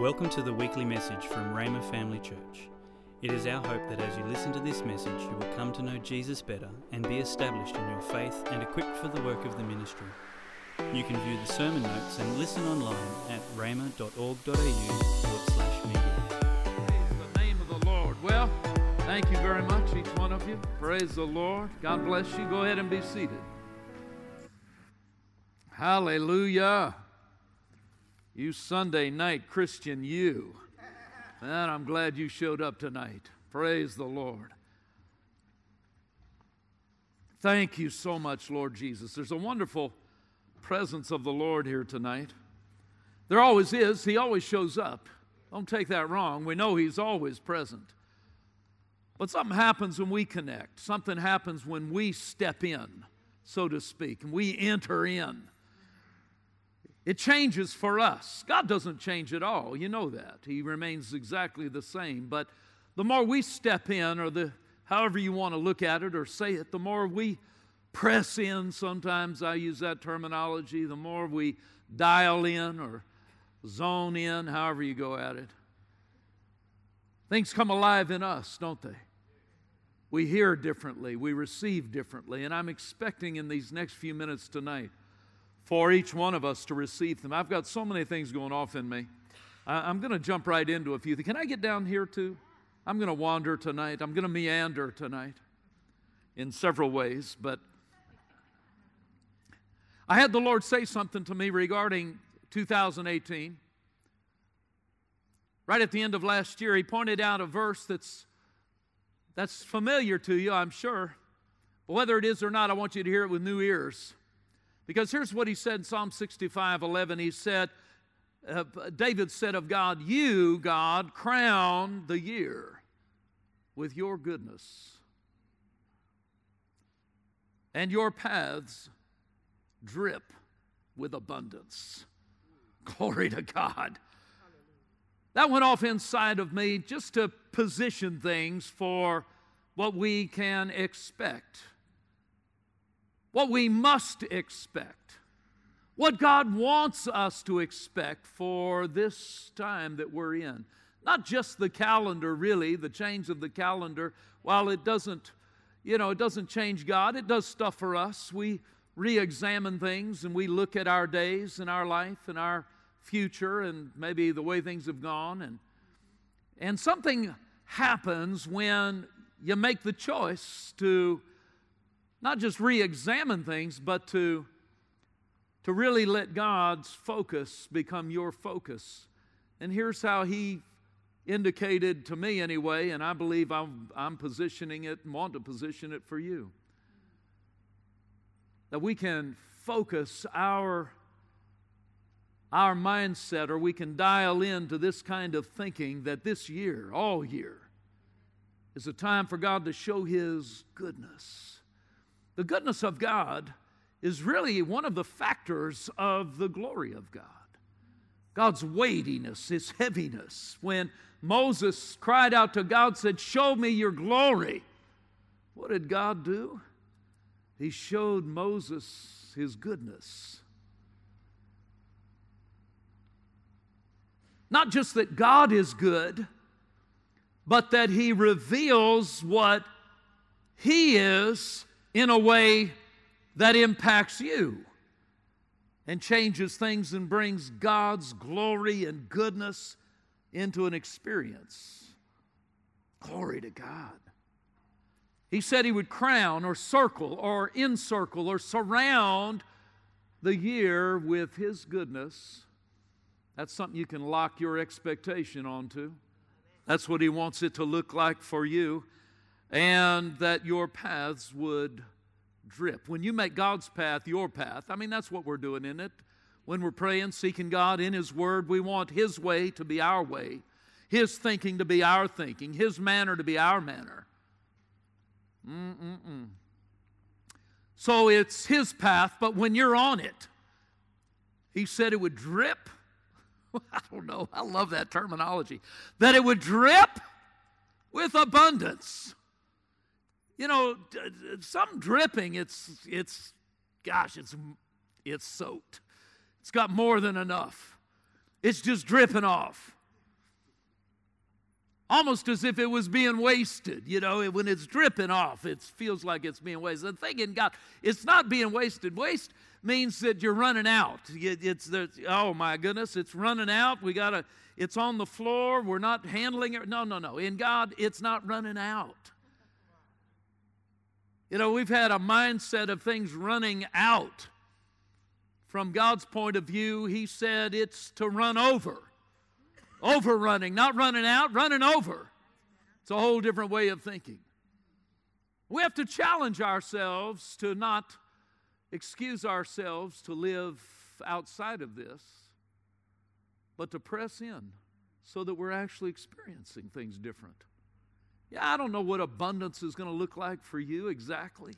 Welcome to the weekly message from Rhema Family Church. It is our hope that as you listen to this message, you will come to know Jesus better and be established in your faith and equipped for the work of the ministry. You can view the sermon notes and listen online at forward slash media. Praise the name of the Lord. Well, thank you very much, each one of you. Praise the Lord. God bless you. Go ahead and be seated. Hallelujah. You Sunday night Christian, you. Man, I'm glad you showed up tonight. Praise the Lord. Thank you so much, Lord Jesus. There's a wonderful presence of the Lord here tonight. There always is. He always shows up. Don't take that wrong. We know He's always present. But something happens when we connect. Something happens when we step in, so to speak, and we enter in. It changes for us. God doesn't change at all. You know that. He remains exactly the same. But the more we step in, or the however you want to look at it or say it, the more we press in, sometimes I use that terminology, the more we dial in or zone in, however you go at it. Things come alive in us, don't they? We hear differently, we receive differently, and I'm expecting in these next few minutes tonight for each one of us to receive them. I've got so many things going off in me. I, am going to jump right into a few things. Can I get down here too? I'm going to wander tonight. I'm going to meander tonight in several ways, but I had the Lord say something to me regarding 2018. Right at the end of last year, He pointed out a verse that's, that's familiar to you, I'm sure. But whether it is or not, I want you to hear it with new ears. Because here's what he said in Psalm 65 11. He said, uh, David said of God, You, God, crown the year with your goodness, and your paths drip with abundance. Glory to God. That went off inside of me just to position things for what we can expect what we must expect, what God wants us to expect for this time that we're in. Not just the calendar, really, the change of the calendar, while it doesn't, you know, it doesn't change God, it does stuff for us. We re examine things and we look at our days and our life and our future and maybe the way things have gone. And, and something happens when you make the choice to not just re examine things, but to, to really let God's focus become your focus. And here's how He indicated to me, anyway, and I believe I'm, I'm positioning it and want to position it for you. That we can focus our, our mindset or we can dial in to this kind of thinking that this year, all year, is a time for God to show His goodness the goodness of God is really one of the factors of the glory of God. God's weightiness, His heaviness. When Moses cried out to God, said, Show me your glory. What did God do? He showed Moses His goodness. Not just that God is good, but that He reveals what He is in a way that impacts you and changes things and brings God's glory and goodness into an experience. Glory to God. He said he would crown or circle or encircle or surround the year with his goodness. That's something you can lock your expectation onto. That's what he wants it to look like for you and that your paths would drip. When you make God's path your path, I mean, that's what we're doing in it. When we're praying, seeking God in His Word, we want His way to be our way, His thinking to be our thinking, His manner to be our manner. Mm-mm-mm. So it's His path, but when you're on it, He said it would drip. I don't know. I love that terminology. That it would drip with abundance you know, some dripping, it's, it's, gosh, it's, it's soaked. It's got more than enough. It's just dripping off. almost as if it was being wasted. You know, when it's dripping off, it feels like it's being wasted. The thing in God, it's not being wasted. Waste means that you're running out. It's the, oh my goodness, it's running out. We got to, it's on the floor. We're not handling it. No, no, no. In God, it's not running out. You know, we've had a mindset of things running out. From God's point of view, He said it's to run over. Overrunning, not running out, running over. It's a whole different way of thinking. We have to challenge ourselves to not excuse ourselves to live outside of this, but to press in so that we're actually experiencing things different. Yeah, I don't know what abundance is going to look like for you exactly.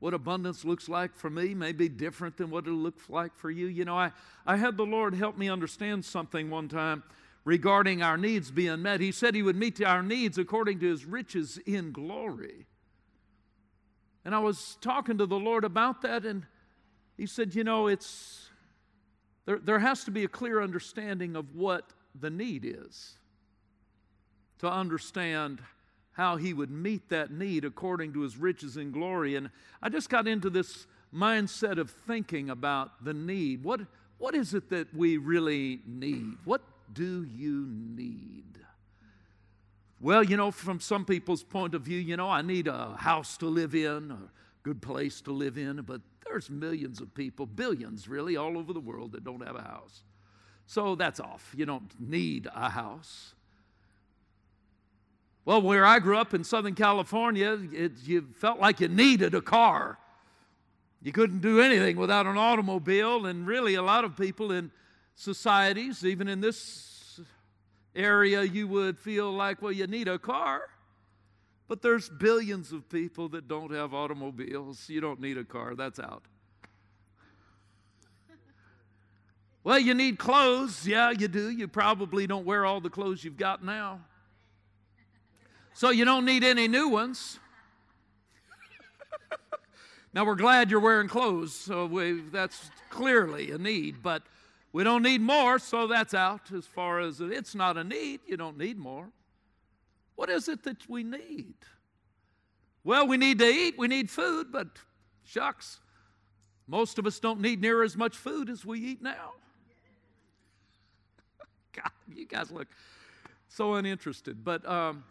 What abundance looks like for me may be different than what it looks like for you. You know, I, I had the Lord help me understand something one time regarding our needs being met. He said He would meet our needs according to His riches in glory. And I was talking to the Lord about that, and He said, You know, it's there, there has to be a clear understanding of what the need is to understand how He would meet that need according to His riches and glory. And I just got into this mindset of thinking about the need. What, what is it that we really need? What do you need? Well, you know, from some people's point of view, you know, I need a house to live in, a good place to live in, but there's millions of people, billions really, all over the world that don't have a house. So that's off. You don't need a house. Well, where I grew up in Southern California, it, you felt like you needed a car. You couldn't do anything without an automobile, and really, a lot of people in societies, even in this area, you would feel like, well, you need a car. But there's billions of people that don't have automobiles. You don't need a car, that's out. Well, you need clothes. Yeah, you do. You probably don't wear all the clothes you've got now. So you don't need any new ones. now, we're glad you're wearing clothes, so we, that's clearly a need. But we don't need more, so that's out as far as it's not a need. You don't need more. What is it that we need? Well, we need to eat, we need food, but shucks, most of us don't need near as much food as we eat now. God, you guys look so uninterested. But um,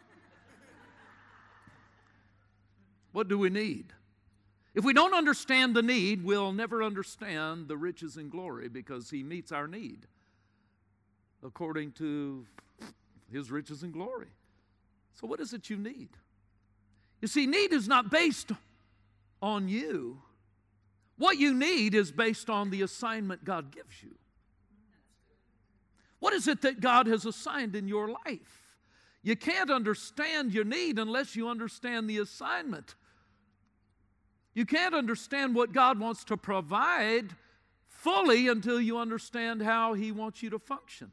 what do we need? If we don't understand the need, we'll never understand the riches and glory because He meets our need according to His riches and glory. So, what is it you need? You see, need is not based on you. What you need is based on the assignment God gives you. What is it that God has assigned in your life? You can't understand your need unless you understand the assignment. You can't understand what God wants to provide fully until you understand how He wants you to function.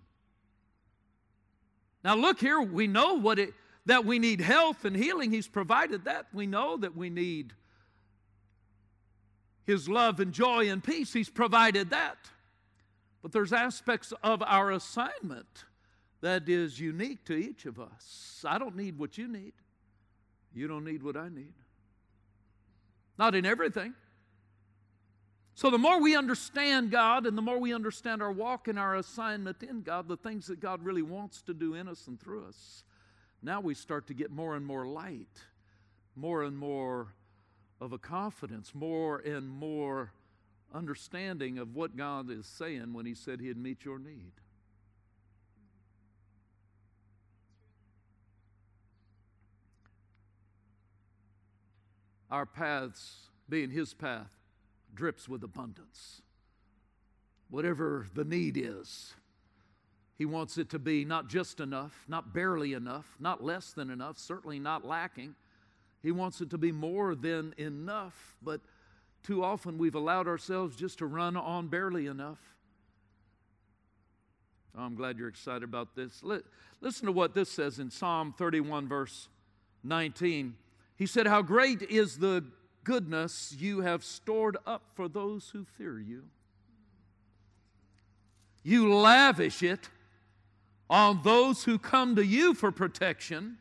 Now, look here, we know what it, that we need health and healing. He's provided that. We know that we need His love and joy and peace. He's provided that. But there's aspects of our assignment that is unique to each of us. I don't need what you need. You don't need what I need not in everything. So, the more we understand God and the more we understand our walk and our assignment in God, the things that God really wants to do in us and through us, now we start to get more and more light, more and more of a confidence, more and more understanding of what God is saying when He said He'd meet your need. Our paths being His path drips with abundance. Whatever the need is, He wants it to be not just enough, not barely enough, not less than enough, certainly not lacking. He wants it to be more than enough, but too often we've allowed ourselves just to run on barely enough. Oh, I'm glad you're excited about this. Listen to what this says in Psalm 31, verse 19. He said, How great is the goodness you have stored up for those who fear you. You lavish it on those who come to you for protection,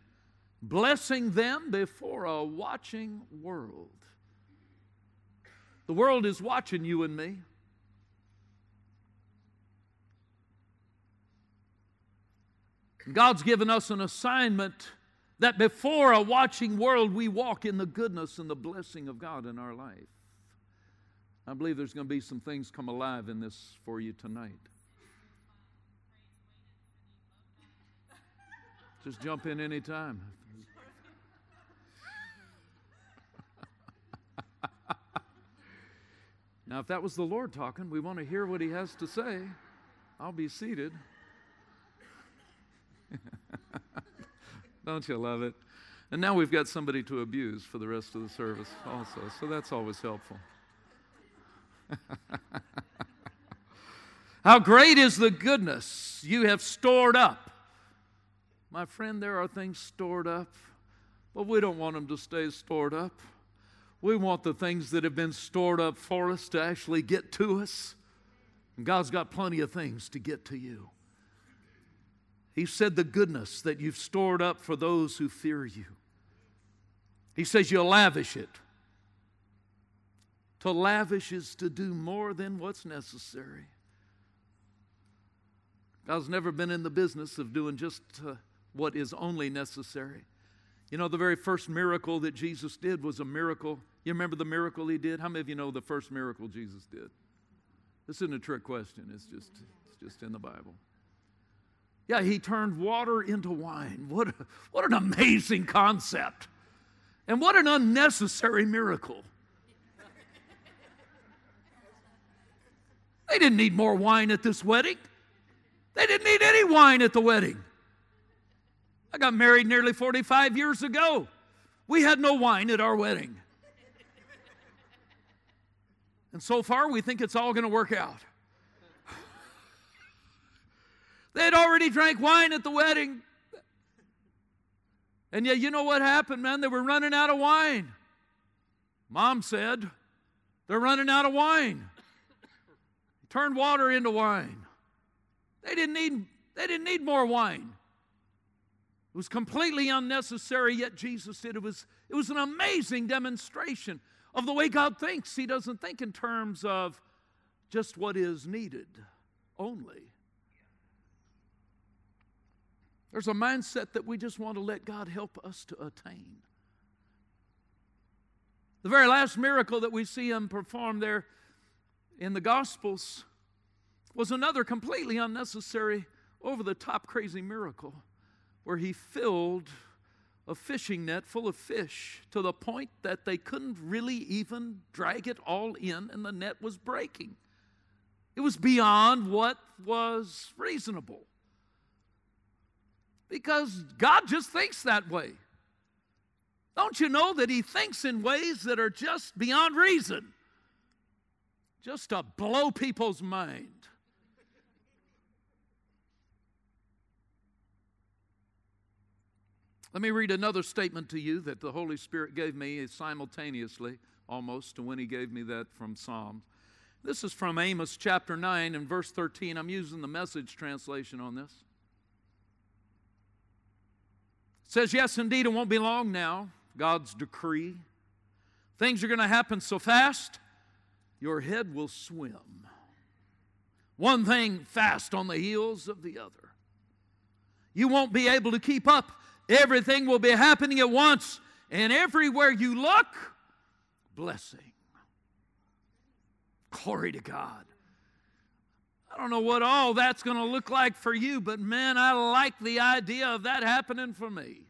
blessing them before a watching world. The world is watching you and me. God's given us an assignment that before a watching world, we walk in the goodness and the blessing of God in our life. I believe there's going to be some things come alive in this for you tonight. Just jump in anytime. now, if that was the Lord talking, we want to hear what He has to say. I'll be seated. Don't you love it? And now we've got somebody to abuse for the rest of the service, also. So that's always helpful. How great is the goodness you have stored up. My friend, there are things stored up, but we don't want them to stay stored up. We want the things that have been stored up for us to actually get to us. And God's got plenty of things to get to you. He said the goodness that you've stored up for those who fear you. He says you'll lavish it. To lavish is to do more than what's necessary. God's never been in the business of doing just uh, what is only necessary. You know, the very first miracle that Jesus did was a miracle. You remember the miracle he did? How many of you know the first miracle Jesus did? This isn't a trick question, it's just, it's just in the Bible. Yeah, he turned water into wine. What, what an amazing concept. And what an unnecessary miracle. They didn't need more wine at this wedding. They didn't need any wine at the wedding. I got married nearly 45 years ago. We had no wine at our wedding. And so far, we think it's all going to work out. They had already drank wine at the wedding. And yet, you know what happened, man? They were running out of wine. Mom said, They're running out of wine. Turned water into wine. They didn't need, they didn't need more wine. It was completely unnecessary, yet Jesus did. It was, it was an amazing demonstration of the way God thinks. He doesn't think in terms of just what is needed only. There's a mindset that we just want to let God help us to attain. The very last miracle that we see him perform there in the Gospels was another completely unnecessary, over the top crazy miracle where he filled a fishing net full of fish to the point that they couldn't really even drag it all in and the net was breaking. It was beyond what was reasonable because God just thinks that way. Don't you know that He thinks in ways that are just beyond reason? Just to blow people's mind. Let me read another statement to you that the Holy Spirit gave me simultaneously, almost, to when He gave me that from Psalms. This is from Amos chapter 9 and verse 13. I'm using the message translation on this says, Yes, indeed, it won't be long now. God's decree. Things are going to happen so fast, your head will swim. One thing fast on the heels of the other. You won't be able to keep up. Everything will be happening at once, and everywhere you look, blessing. Glory to God. I don't know what all that's going to look like for you, but man, I like the idea of that happening for me.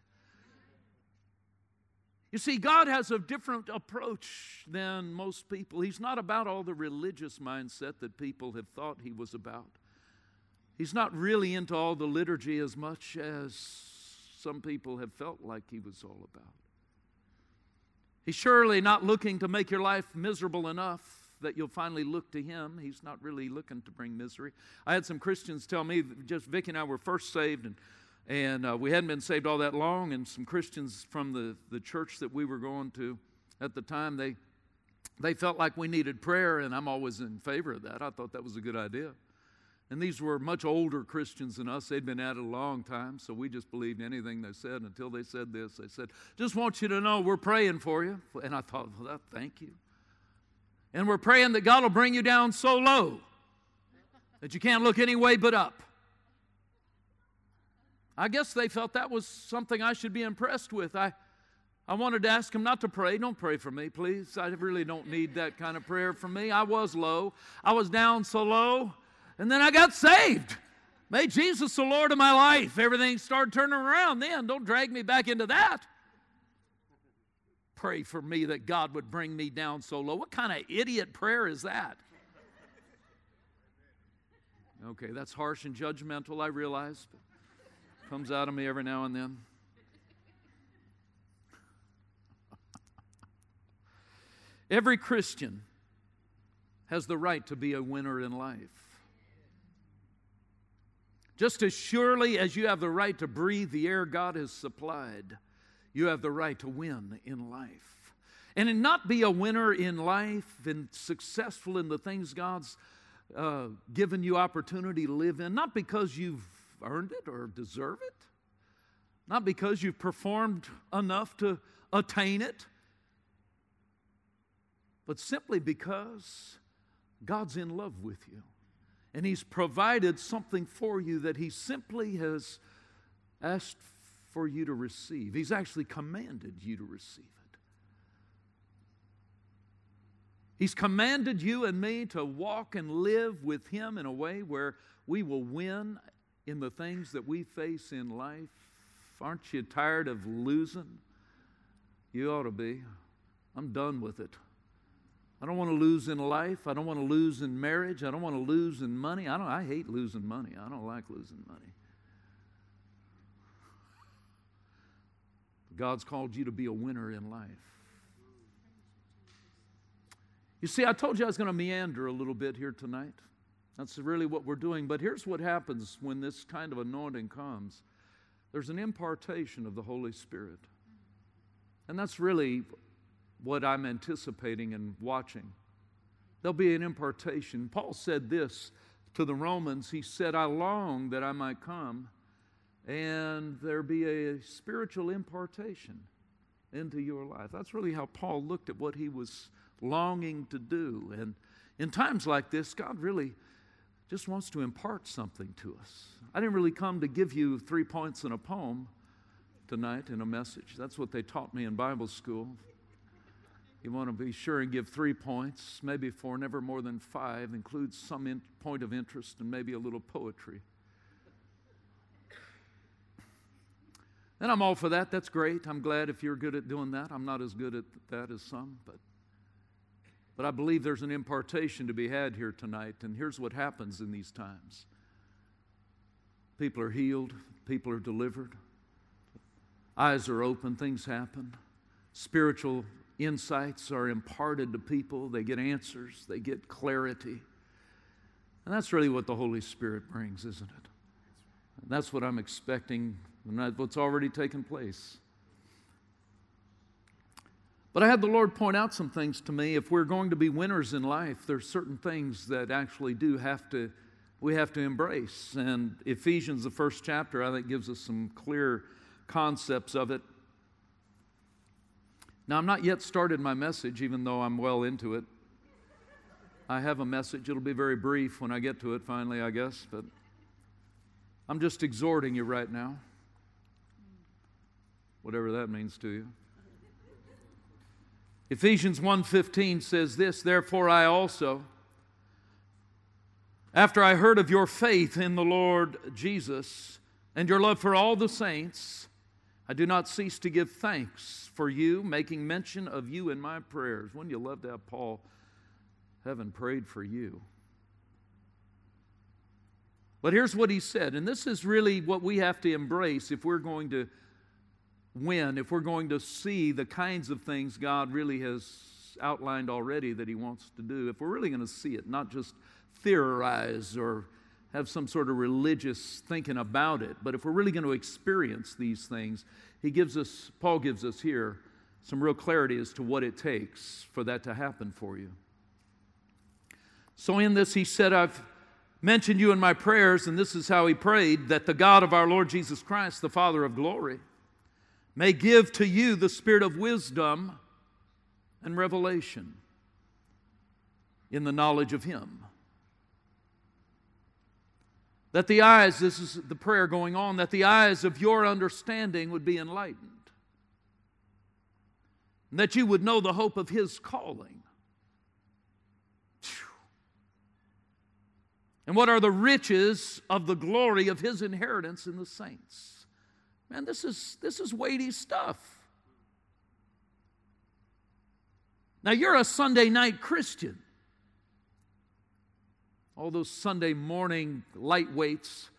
You see, God has a different approach than most people. He's not about all the religious mindset that people have thought he was about. He's not really into all the liturgy as much as some people have felt like he was all about. He's surely not looking to make your life miserable enough that you'll finally look to Him. He's not really looking to bring misery. I had some Christians tell me, just Vicki and I were first saved, and, and uh, we hadn't been saved all that long, and some Christians from the, the church that we were going to at the time, they, they felt like we needed prayer, and I'm always in favor of that. I thought that was a good idea. And these were much older Christians than us. They'd been at it a long time, so we just believed anything they said until they said this. They said, Just want you to know we're praying for you. And I thought, Well, thank you. And we're praying that God will bring you down so low that you can't look any way but up. I guess they felt that was something I should be impressed with. I, I wanted to ask him not to pray. Don't pray for me, please. I really don't need that kind of prayer from me. I was low. I was down so low and then I got saved. Made Jesus the Lord of my life. Everything started turning around then. Don't drag me back into that. Pray for me that God would bring me down so low. What kind of idiot prayer is that? Okay, that's harsh and judgmental, I realize. But comes out of me every now and then. Every Christian has the right to be a winner in life. Just as surely as you have the right to breathe the air God has supplied, you have the right to win in life. And not be a winner in life and successful in the things God's uh, given you opportunity to live in, not because you've earned it or deserve it, not because you've performed enough to attain it, but simply because God's in love with you and He's provided something for you that He simply has asked for you to receive. He's actually commanded you to receive it. He's commanded you and me to walk and live with Him in a way where we will win in the things that we face in life. Aren't you tired of losing? You ought to be. I'm done with it. I don't want to lose in life. I don't want to lose in marriage. I don't want to lose in money. I don't I hate losing money. I don't like losing money. God's called you to be a winner in life. You see, I told you I was going to meander a little bit here tonight. That's really what we're doing. But here's what happens when this kind of anointing comes there's an impartation of the Holy Spirit. And that's really what I'm anticipating and watching. There'll be an impartation. Paul said this to the Romans He said, I long that I might come and there be a spiritual impartation into your life. That's really how Paul looked at what he was longing to do. And in times like this, God really just wants to impart something to us. I didn't really come to give you three points in a poem tonight in a message. That's what they taught me in Bible school. You want to be sure and give three points, maybe four, never more than five, includes some in, point of interest and maybe a little poetry. And I'm all for that. That's great. I'm glad if you're good at doing that. I'm not as good at that as some, but but I believe there's an impartation to be had here tonight. And here's what happens in these times. People are healed, people are delivered. Eyes are open, things happen. Spiritual insights are imparted to people, they get answers, they get clarity. And that's really what the Holy Spirit brings, isn't it? And that's what I'm expecting, and that's what's already taken place. But I had the Lord point out some things to me. If we're going to be winners in life, there's certain things that actually do have to we have to embrace. And Ephesians, the first chapter, I think gives us some clear concepts of it. Now, I'm not yet started my message, even though I'm well into it. I have a message. It'll be very brief when I get to it finally, I guess, but I'm just exhorting you right now. Whatever that means to you. Ephesians 1:15 says this, therefore I also after I heard of your faith in the Lord Jesus and your love for all the saints, I do not cease to give thanks for you, making mention of you in my prayers. Wouldn't you love to have Paul heaven prayed for you? But here's what he said, and this is really what we have to embrace if we're going to win, if we're going to see the kinds of things God really has outlined already that he wants to do, if we're really going to see it, not just theorize or have some sort of religious thinking about it. But if we're really going to experience these things, he gives us, Paul gives us here some real clarity as to what it takes for that to happen for you. So in this, he said, I've mentioned you in my prayers, and this is how he prayed that the God of our Lord Jesus Christ, the Father of glory, may give to you the spirit of wisdom and revelation in the knowledge of him. That the eyes, this is the prayer going on, that the eyes of your understanding would be enlightened. And that you would know the hope of his calling And what are the riches of the glory of his inheritance in the saints? Man, this is, this is weighty stuff. Now, you're a Sunday night Christian. All those Sunday morning lightweights,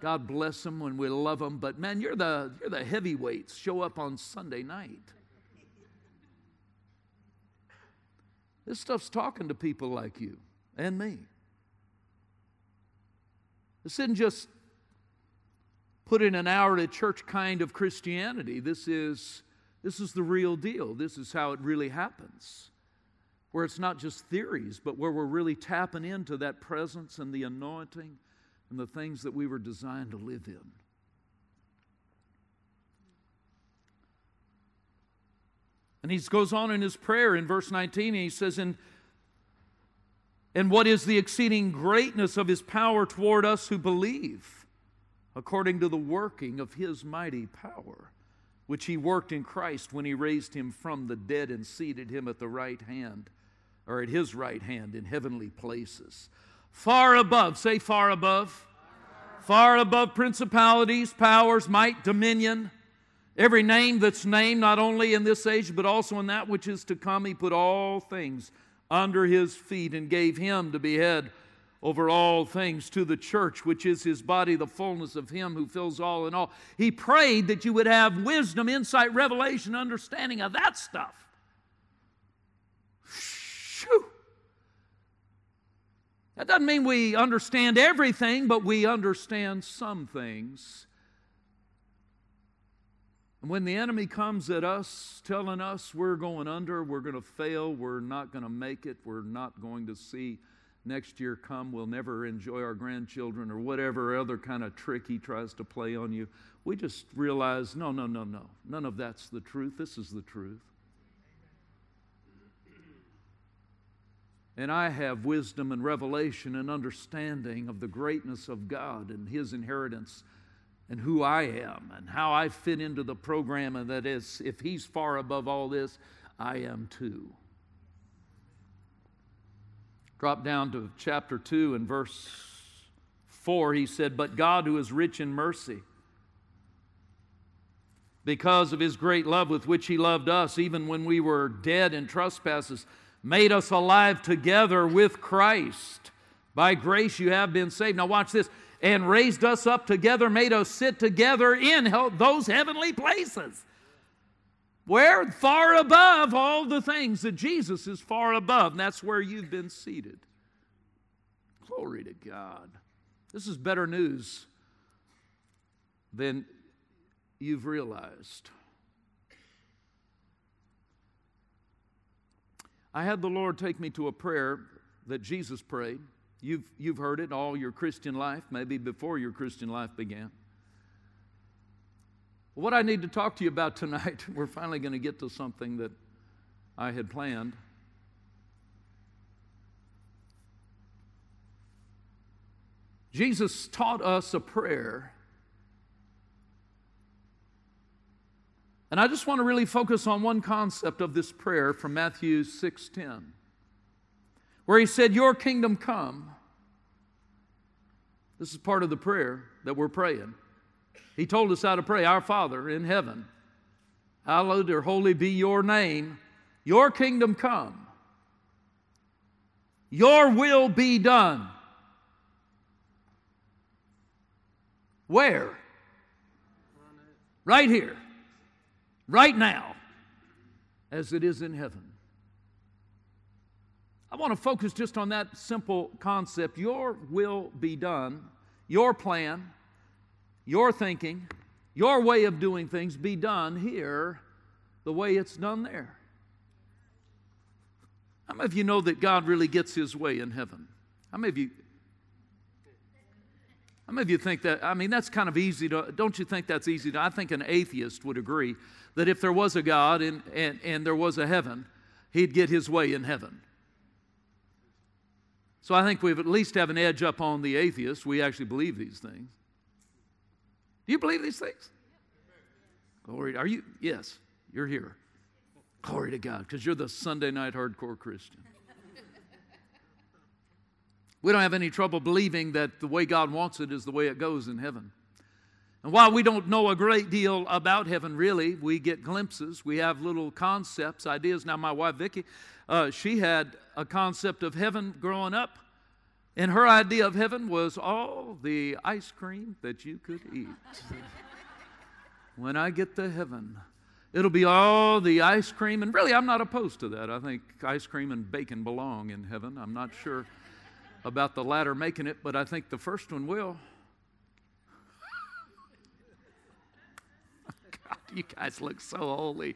God bless them when we love them, but man, you're the, you're the heavyweights, show up on Sunday night. This stuff's talking to people like you and me. This isn't just put in an hour to church kind of Christianity. This is, this is the real deal. This is how it really happens. Where it's not just theories, but where we're really tapping into that presence and the anointing and the things that we were designed to live in. And he goes on in his prayer in verse 19, and he says, And and what is the exceeding greatness of his power toward us who believe, according to the working of his mighty power, which he worked in Christ when he raised him from the dead and seated him at the right hand, or at his right hand in heavenly places. Far above, say far above, far above principalities, powers, might, dominion. Every name that's named, not only in this age, but also in that which is to come, he put all things under his feet and gave him to be head over all things to the church, which is his body, the fullness of him who fills all in all. He prayed that you would have wisdom, insight, revelation, understanding of that stuff. Shoo. That doesn't mean we understand everything, but we understand some things. And when the enemy comes at us telling us we're going under, we're going to fail, we're not going to make it, we're not going to see next year come, we'll never enjoy our grandchildren, or whatever other kind of trick he tries to play on you, we just realize no, no, no, no. None of that's the truth. This is the truth. And I have wisdom and revelation and understanding of the greatness of God and His inheritance and who I am and how I fit into the program, and that is, if He's far above all this, I am too. Drop down to chapter 2 and verse 4, he said, But God, who is rich in mercy, because of his great love with which he loved us, even when we were dead in trespasses, made us alive together with Christ. By grace you have been saved. Now, watch this and raised us up together, made us sit together in those heavenly places. Where? Far above all the things that Jesus is far above, and that's where you've been seated. Glory to God. This is better news than you've realized. I had the Lord take me to a prayer that Jesus prayed. You've, you've heard it all your Christian life, maybe before your Christian life began. What I need to talk to you about tonight, we're finally going to get to something that I had planned. Jesus taught us a prayer. And I just want to really focus on one concept of this prayer from Matthew 6:10 where he said, Your kingdom come. This is part of the prayer that we're praying. He told us how to pray Our Father in heaven, hallowed or holy be your name. Your kingdom come. Your will be done. Where? Right here. Right now. As it is in heaven. I want to focus just on that simple concept. Your will be done, your plan, your thinking, your way of doing things be done here the way it's done there. How many of you know that God really gets his way in heaven? How many of you? How many of you think that? I mean, that's kind of easy to, don't you think that's easy to? I think an atheist would agree that if there was a God and, and, and there was a heaven, he'd get his way in heaven. So I think we at least have an edge up on the atheists. We actually believe these things. Do you believe these things? Glory. Are you? Yes, you're here. Glory to God, because you're the Sunday night hardcore Christian. We don't have any trouble believing that the way God wants it is the way it goes in heaven. And while we don't know a great deal about heaven, really, we get glimpses. We have little concepts, ideas. Now, my wife Vicki, uh, she had a concept of heaven growing up, and her idea of heaven was all the ice cream that you could eat. when I get to heaven, it'll be all the ice cream, and really, I'm not opposed to that. I think ice cream and bacon belong in heaven. I'm not sure about the latter making it, but I think the first one will. God, you guys look so holy.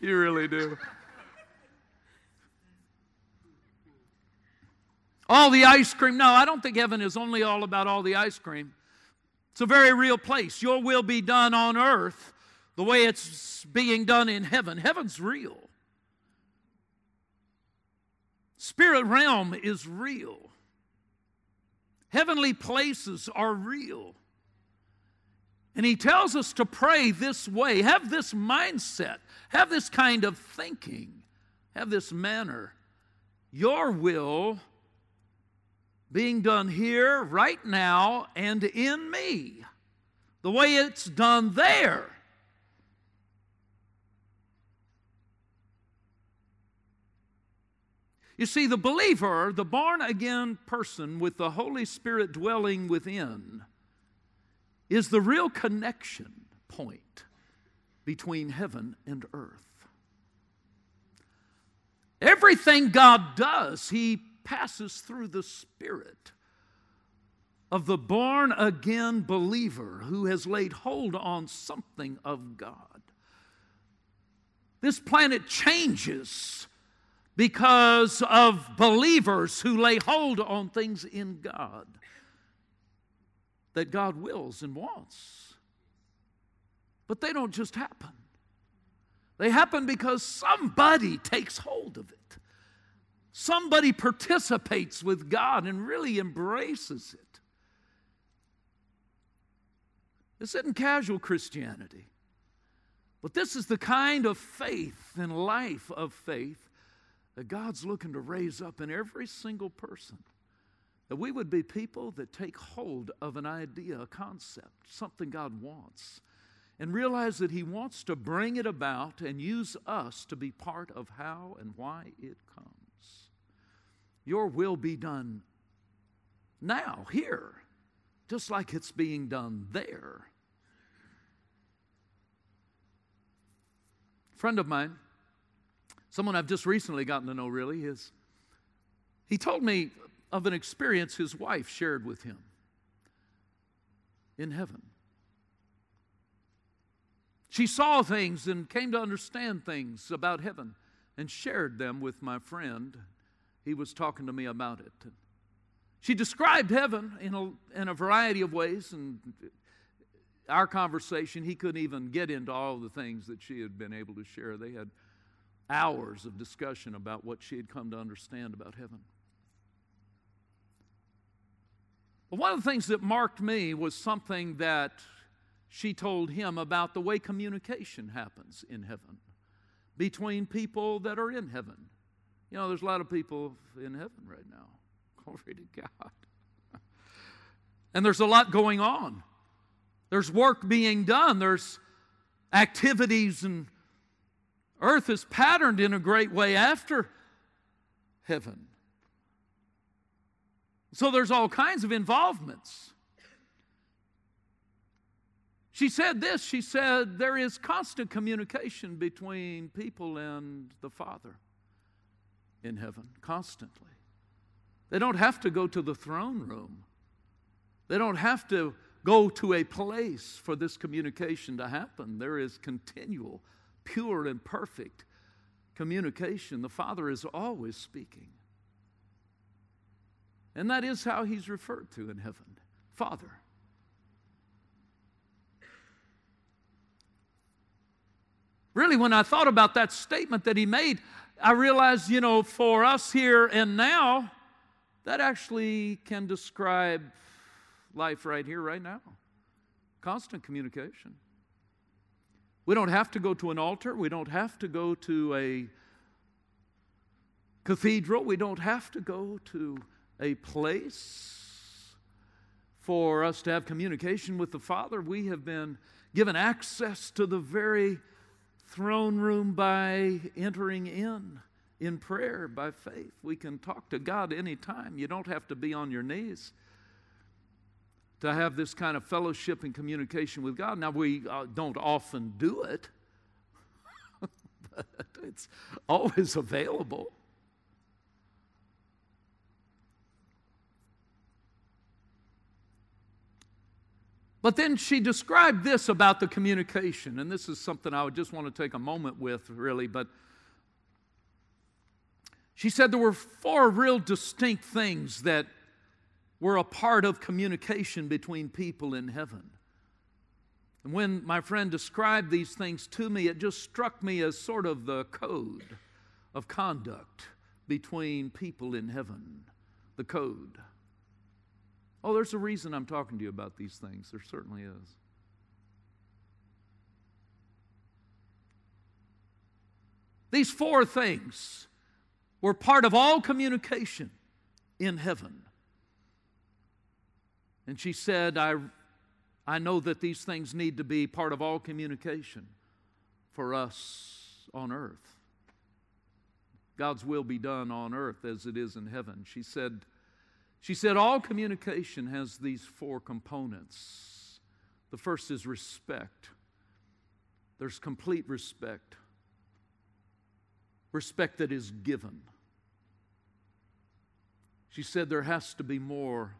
You really do. All the ice cream. No, I don't think heaven is only all about all the ice cream. It's a very real place. Your will be done on earth the way it's being done in heaven. Heaven's real. Spirit realm is real. Heavenly places are real. And he tells us to pray this way, have this mindset, have this kind of thinking, have this manner. Your will being done here, right now, and in me, the way it's done there. You see, the believer, the born again person with the Holy Spirit dwelling within, is the real connection point between heaven and earth. Everything God does, He passes through the Spirit of the born again believer who has laid hold on something of God. This planet changes because of believers who lay hold on things in God that God wills and wants. But they don't just happen, they happen because somebody takes hold of it. Somebody participates with God and really embraces it. This isn't casual Christianity, but this is the kind of faith and life of faith that God's looking to raise up in every single person. That we would be people that take hold of an idea, a concept, something God wants, and realize that He wants to bring it about and use us to be part of how and why it comes. Your will be done now, here, just like it's being done there. friend of mine someone I've just recently gotten to know really is he told me of an experience his wife shared with him in heaven. She saw things and came to understand things about heaven and shared them with my friend. He was talking to me about it. She described heaven in a, in a variety of ways, and our conversation, he couldn't even get into all the things that she had been able to share. They had hours of discussion about what she had come to understand about heaven. But one of the things that marked me was something that she told him about the way communication happens in heaven between people that are in heaven. You know, there's a lot of people in heaven right now. Glory to God. and there's a lot going on. There's work being done. There's activities and Earth is patterned in a great way after heaven. So there's all kinds of involvements. She said this she said, There is constant communication between people and the Father in heaven constantly. They don't have to go to the throne room, they don't have to go to a place for this communication to happen. There is continual, pure, and perfect communication. The Father is always speaking. And that is how he's referred to in heaven Father. Really, when I thought about that statement that he made, I realize, you know, for us here and now, that actually can describe life right here, right now. Constant communication. We don't have to go to an altar. We don't have to go to a cathedral. We don't have to go to a place for us to have communication with the Father. We have been given access to the very throne room by entering in in prayer by faith. We can talk to God anytime. You don't have to be on your knees to have this kind of fellowship and communication with God. Now, we uh, don't often do it, but it's always available. But then she described this about the communication, and this is something I would just want to take a moment with, really. But she said there were four real distinct things that were a part of communication between people in heaven. And when my friend described these things to me, it just struck me as sort of the code of conduct between people in heaven. The code. Oh, there's a reason I'm talking to you about these things. There certainly is. These four things were part of all communication in heaven. And she said, I, I know that these things need to be part of all communication for us on earth. God's will be done on earth as it is in heaven. She said, she said, All communication has these four components. The first is respect. There's complete respect, respect that is given. She said there has to be more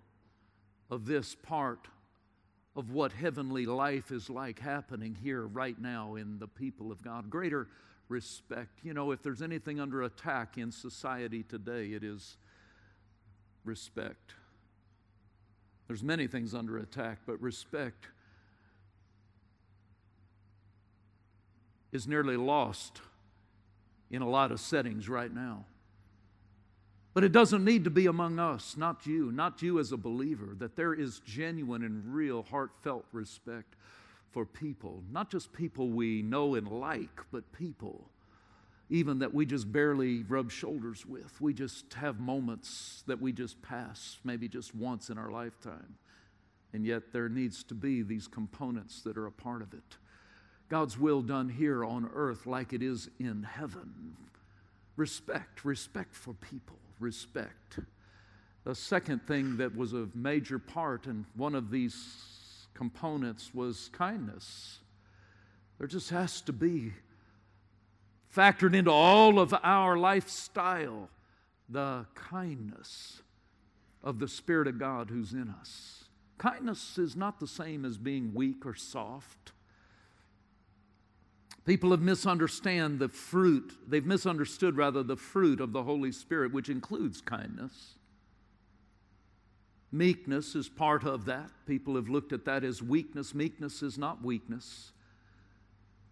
of this part of what heavenly life is like happening here right now in the people of God. Greater respect. You know, if there's anything under attack in society today, it is respect. There's many things under attack, but respect is nearly lost in a lot of settings right now. But it doesn't need to be among us, not you, not you as a believer, that there is genuine and real heartfelt respect for people, not just people we know and like, but people even that we just barely rub shoulders with. We just have moments that we just pass, maybe just once in our lifetime. And yet there needs to be these components that are a part of it. God's will done here on earth like it is in heaven. Respect, respect for people, respect. The second thing that was a major part, and one of these components was kindness. There just has to be factored into all of our lifestyle the kindness of the Spirit of God who's in us. Kindness is not the same as being weak or soft. People have misunderstood the fruit, they've misunderstood rather the fruit of the Holy Spirit, which includes kindness. Meekness is part of that. People have looked at that as weakness. Meekness is not weakness,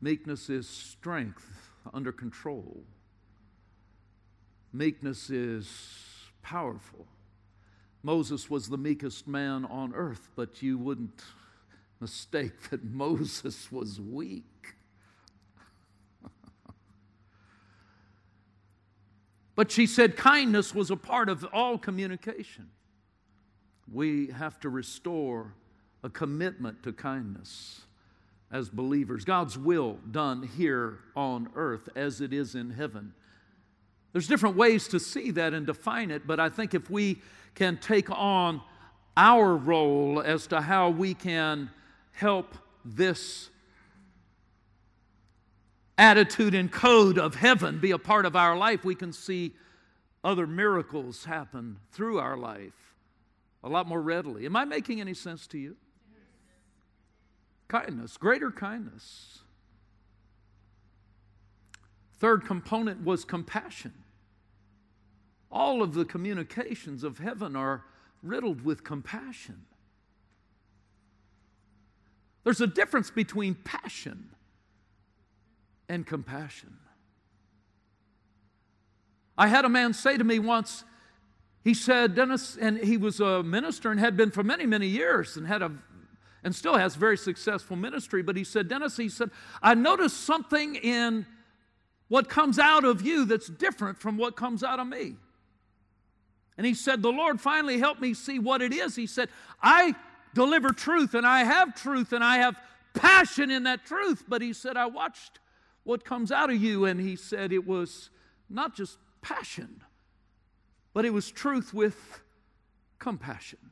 meekness is strength under control. Meekness is powerful. Moses was the meekest man on earth, but you wouldn't mistake that Moses was weak. but she said kindness was a part of all communication. We have to restore a commitment to kindness as believers. God's will done here on earth as it is in heaven. There's different ways to see that and define it, but I think if we can take on our role as to how we can help this attitude and code of heaven be a part of our life, we can see other miracles happen through our life a lot more readily. Am I making any sense to you? Kindness, greater kindness. Third component was compassion. All of the communications of heaven are riddled with compassion. There's a difference between passion and compassion. I had a man say to me once, he said, Dennis, and he was a minister and had been for many, many years and had a and still has very successful ministry. But he said, Dennis, he said, I noticed something in what comes out of you that's different from what comes out of me. And he said, The Lord finally helped me see what it is. He said, I deliver truth and I have truth and I have passion in that truth. But he said, I watched what comes out of you. And he said, it was not just passion, but it was truth with compassion.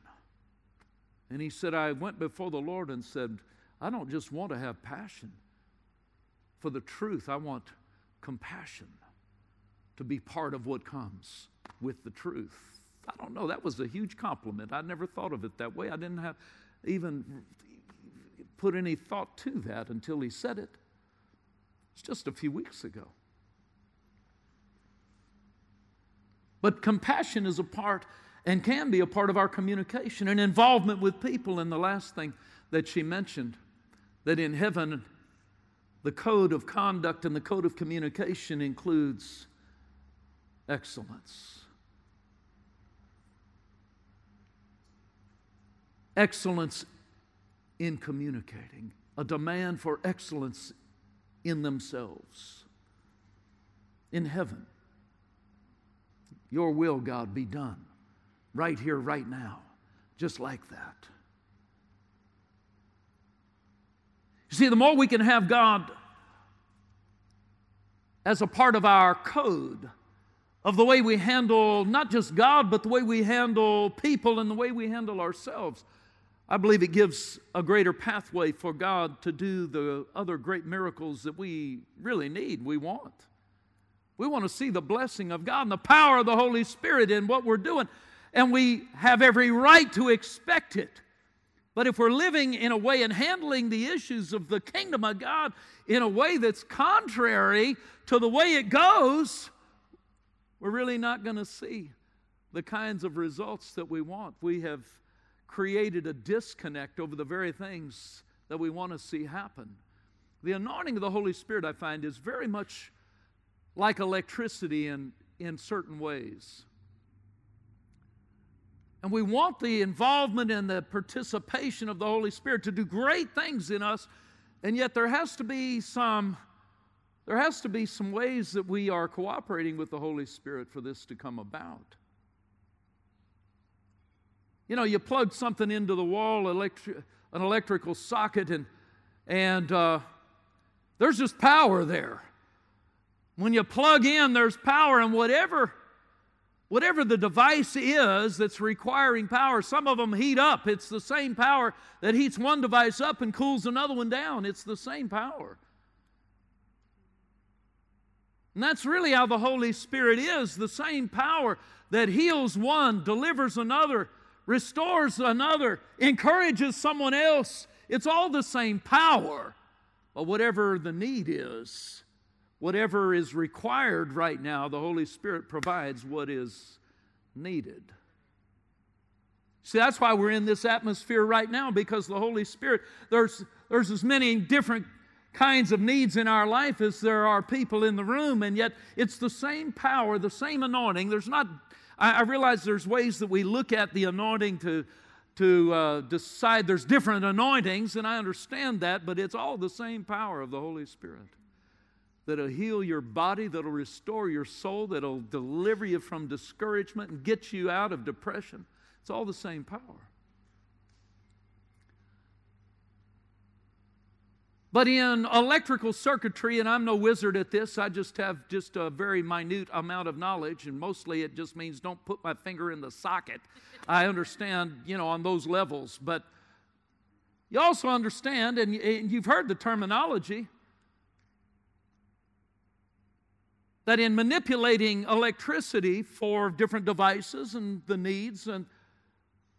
And he said, I went before the Lord and said, I don't just want to have passion for the truth, I want compassion to be part of what comes with the truth. I don't know, that was a huge compliment. I never thought of it that way. I didn't have even put any thought to that until he said it. It's just a few weeks ago. But compassion is a part and can be a part of our communication and involvement with people. And the last thing that she mentioned that in heaven, the code of conduct and the code of communication includes excellence. Excellence in communicating, a demand for excellence in themselves. In heaven, your will, God, be done right here, right now, just like that. You see, the more we can have God as a part of our code of the way we handle not just God, but the way we handle people and the way we handle ourselves, I believe it gives a greater pathway for God to do the other great miracles that we really need, we want. We want to see the blessing of God and the power of the Holy Spirit in what we're doing and we have every right to expect it. But if we're living in a way and handling the issues of the kingdom of God in a way that's contrary to the way it goes, we're really not going to see the kinds of results that we want. We have created a disconnect over the very things that we want to see happen. The anointing of the Holy Spirit, I find, is very much like electricity in, in certain ways. And we want the involvement and the participation of the Holy Spirit to do great things in us. And yet there has to be some there has to be some ways that we are cooperating with the Holy Spirit for this to come about. You know, you plug something into the wall, electri- an electrical socket, and, and uh, there's just power there. When you plug in, there's power, and whatever Whatever the device is that's requiring power, some of them heat up. It's the same power that heats one device up and cools another one down. It's the same power. And that's really how the Holy Spirit is the same power that heals one, delivers another, restores another, encourages someone else. It's all the same power. But whatever the need is, Whatever is required right now, the Holy Spirit provides what is needed. See, that's why we're in this atmosphere right now because the Holy Spirit, there's, there's as many different kinds of needs in our life as there are people in the room, and yet it's the same power, the same anointing. There's not, I, I realize there's ways that we look at the anointing to, to uh, decide there's different anointings, and I understand that, but it's all the same power of the Holy Spirit that'll heal your body, that'll restore your soul, that'll deliver you from discouragement and get you out of depression. It's all the same power. But in electrical circuitry, and I'm no wizard at this, I just have just a very minute amount of knowledge, and mostly it just means don't put my finger in the socket. I understand, you know, on those levels. But you also understand, and you've heard the terminology, that in manipulating electricity for different devices and the needs, and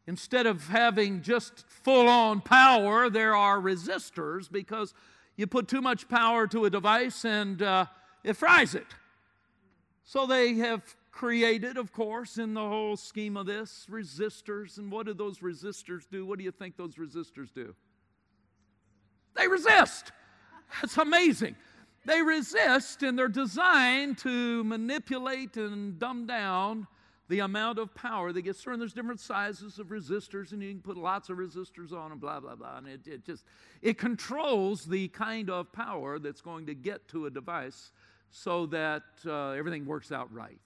instead of having just full on power, there are resistors because you put too much power to a device and uh, it fries it. So they have created, of course, in the whole scheme of this, resistors. And what do those resistors do? What do you think those resistors do? They resist. That's amazing. They resist and they're designed to manipulate and dumb down the amount of power that gets through. there's different sizes of resistors, and you can put lots of resistors on and blah, blah, blah. And it, it just, it controls the kind of power that's going to get to a device so that uh, everything works out right.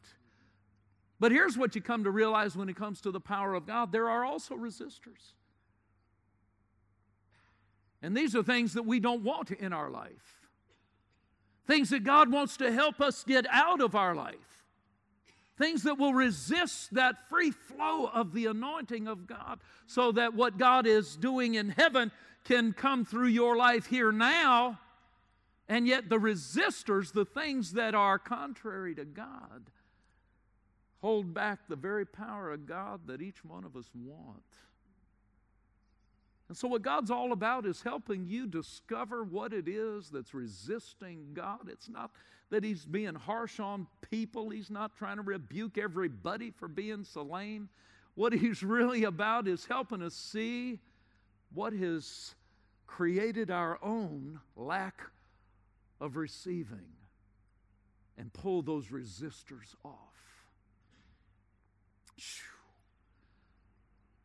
But here's what you come to realize when it comes to the power of God there are also resistors. And these are things that we don't want in our life, things that God wants to help us get out of our life things that will resist that free flow of the anointing of God, so that what God is doing in heaven can come through your life here now. And yet, the resistors, the things that are contrary to God, hold back the very power of God that each one of us want. And so, what God's all about is helping you discover what it is that's resisting God. It's not that He's being harsh on people, He's not trying to rebuke everybody for being so lame. What He's really about is helping us see what has created our own lack of receiving and pull those resistors off.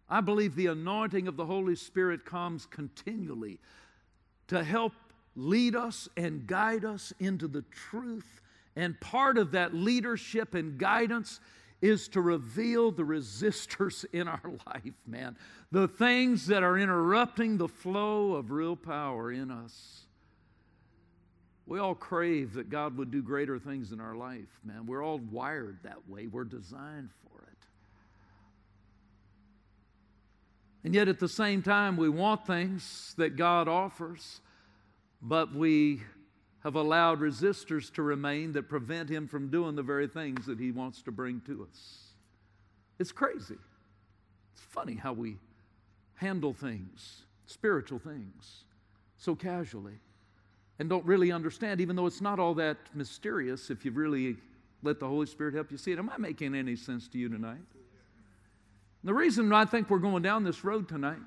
I believe the anointing of the Holy Spirit comes continually to help lead us and guide us into the truth. And part of that leadership and guidance is to reveal the resistors in our life, man. The things that are interrupting the flow of real power in us. We all crave that God would do greater things in our life, man. We're all wired that way, we're designed for it. And yet at the same time, we want things that God offers, but we have allowed resistors to remain that prevent Him from doing the very things that He wants to bring to us. It's crazy. It's funny how we handle things, spiritual things, so casually and don't really understand, even though it's not all that mysterious if you really let the Holy Spirit help you see it. Am I making any sense to you tonight? The reason I think we're going down this road tonight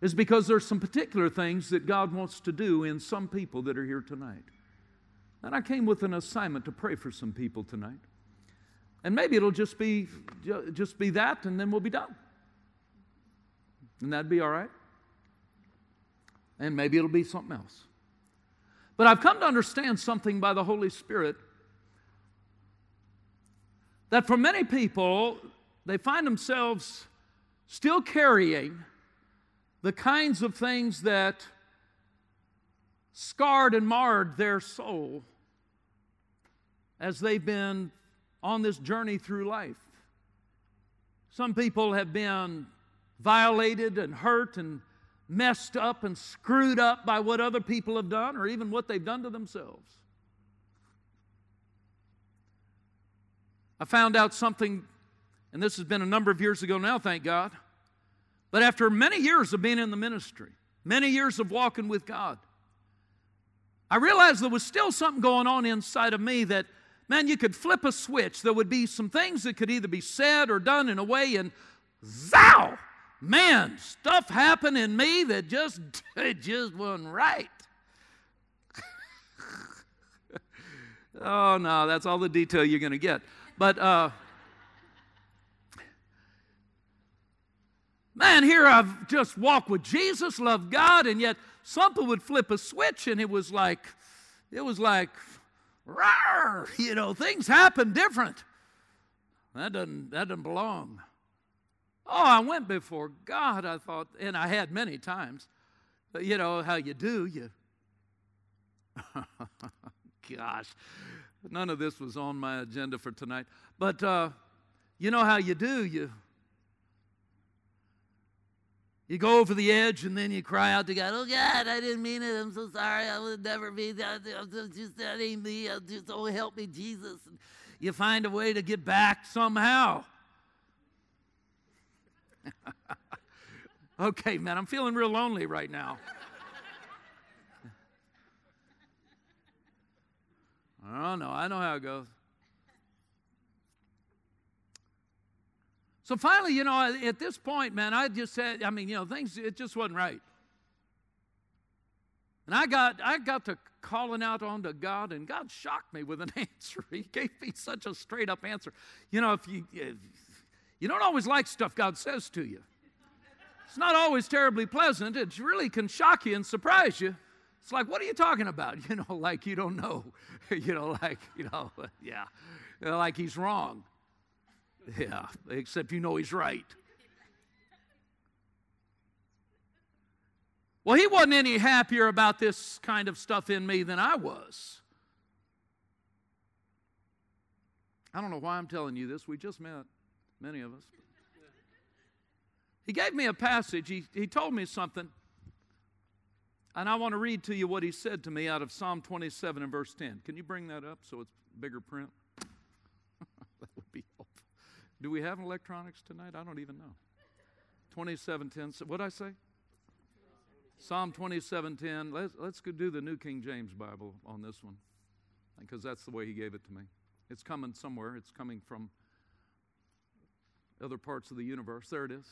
is because there's some particular things that God wants to do in some people that are here tonight. And I came with an assignment to pray for some people tonight. And maybe it'll just be just be that and then we'll be done. And that'd be all right. And maybe it'll be something else. But I've come to understand something by the Holy Spirit that for many people, they find themselves still carrying the kinds of things that scarred and marred their soul as they've been on this journey through life. Some people have been violated and hurt and messed up and screwed up by what other people have done or even what they've done to themselves. I found out something and this has been a number of years ago now, thank God. But after many years of being in the ministry, many years of walking with God, I realized there was still something going on inside of me that, man, you could flip a switch. There would be some things that could either be said or done in a way, and zow, man, stuff happened in me that just, it just wasn't right. oh, no, that's all the detail you're going to get. But, uh, Man, here I've just walked with Jesus, loved God, and yet something would flip a switch and it was like, it was like, rawr, you know, things happen different. That doesn't, that doesn't belong. Oh, I went before God, I thought, and I had many times. But you know how you do, you. Gosh, none of this was on my agenda for tonight. But uh, you know how you do, you you go over the edge and then you cry out to God, Oh God, I didn't mean it. I'm so sorry. I would never be. I'm just that ain't me. Just oh help me, Jesus. And you find a way to get back somehow. okay, man, I'm feeling real lonely right now. I don't know. I know how it goes. So finally, you know, at this point, man, I just said, I mean, you know, things, it just wasn't right. And I got, I got to calling out onto God, and God shocked me with an answer. He gave me such a straight up answer. You know, if you, if you don't always like stuff God says to you, it's not always terribly pleasant. It really can shock you and surprise you. It's like, what are you talking about? You know, like you don't know. you know, like, you know, yeah, like he's wrong. Yeah, except you know he's right. Well, he wasn't any happier about this kind of stuff in me than I was. I don't know why I'm telling you this. We just met, many of us. He gave me a passage. He, he told me something. And I want to read to you what he said to me out of Psalm 27 and verse 10. Can you bring that up so it's bigger print? that would be helpful. Do we have electronics tonight? I don't even know. 2710. What did I say? Psalm 27:10. Let's, let's do the New King James Bible on this one because that's the way he gave it to me. It's coming somewhere. It's coming from other parts of the universe. There it is.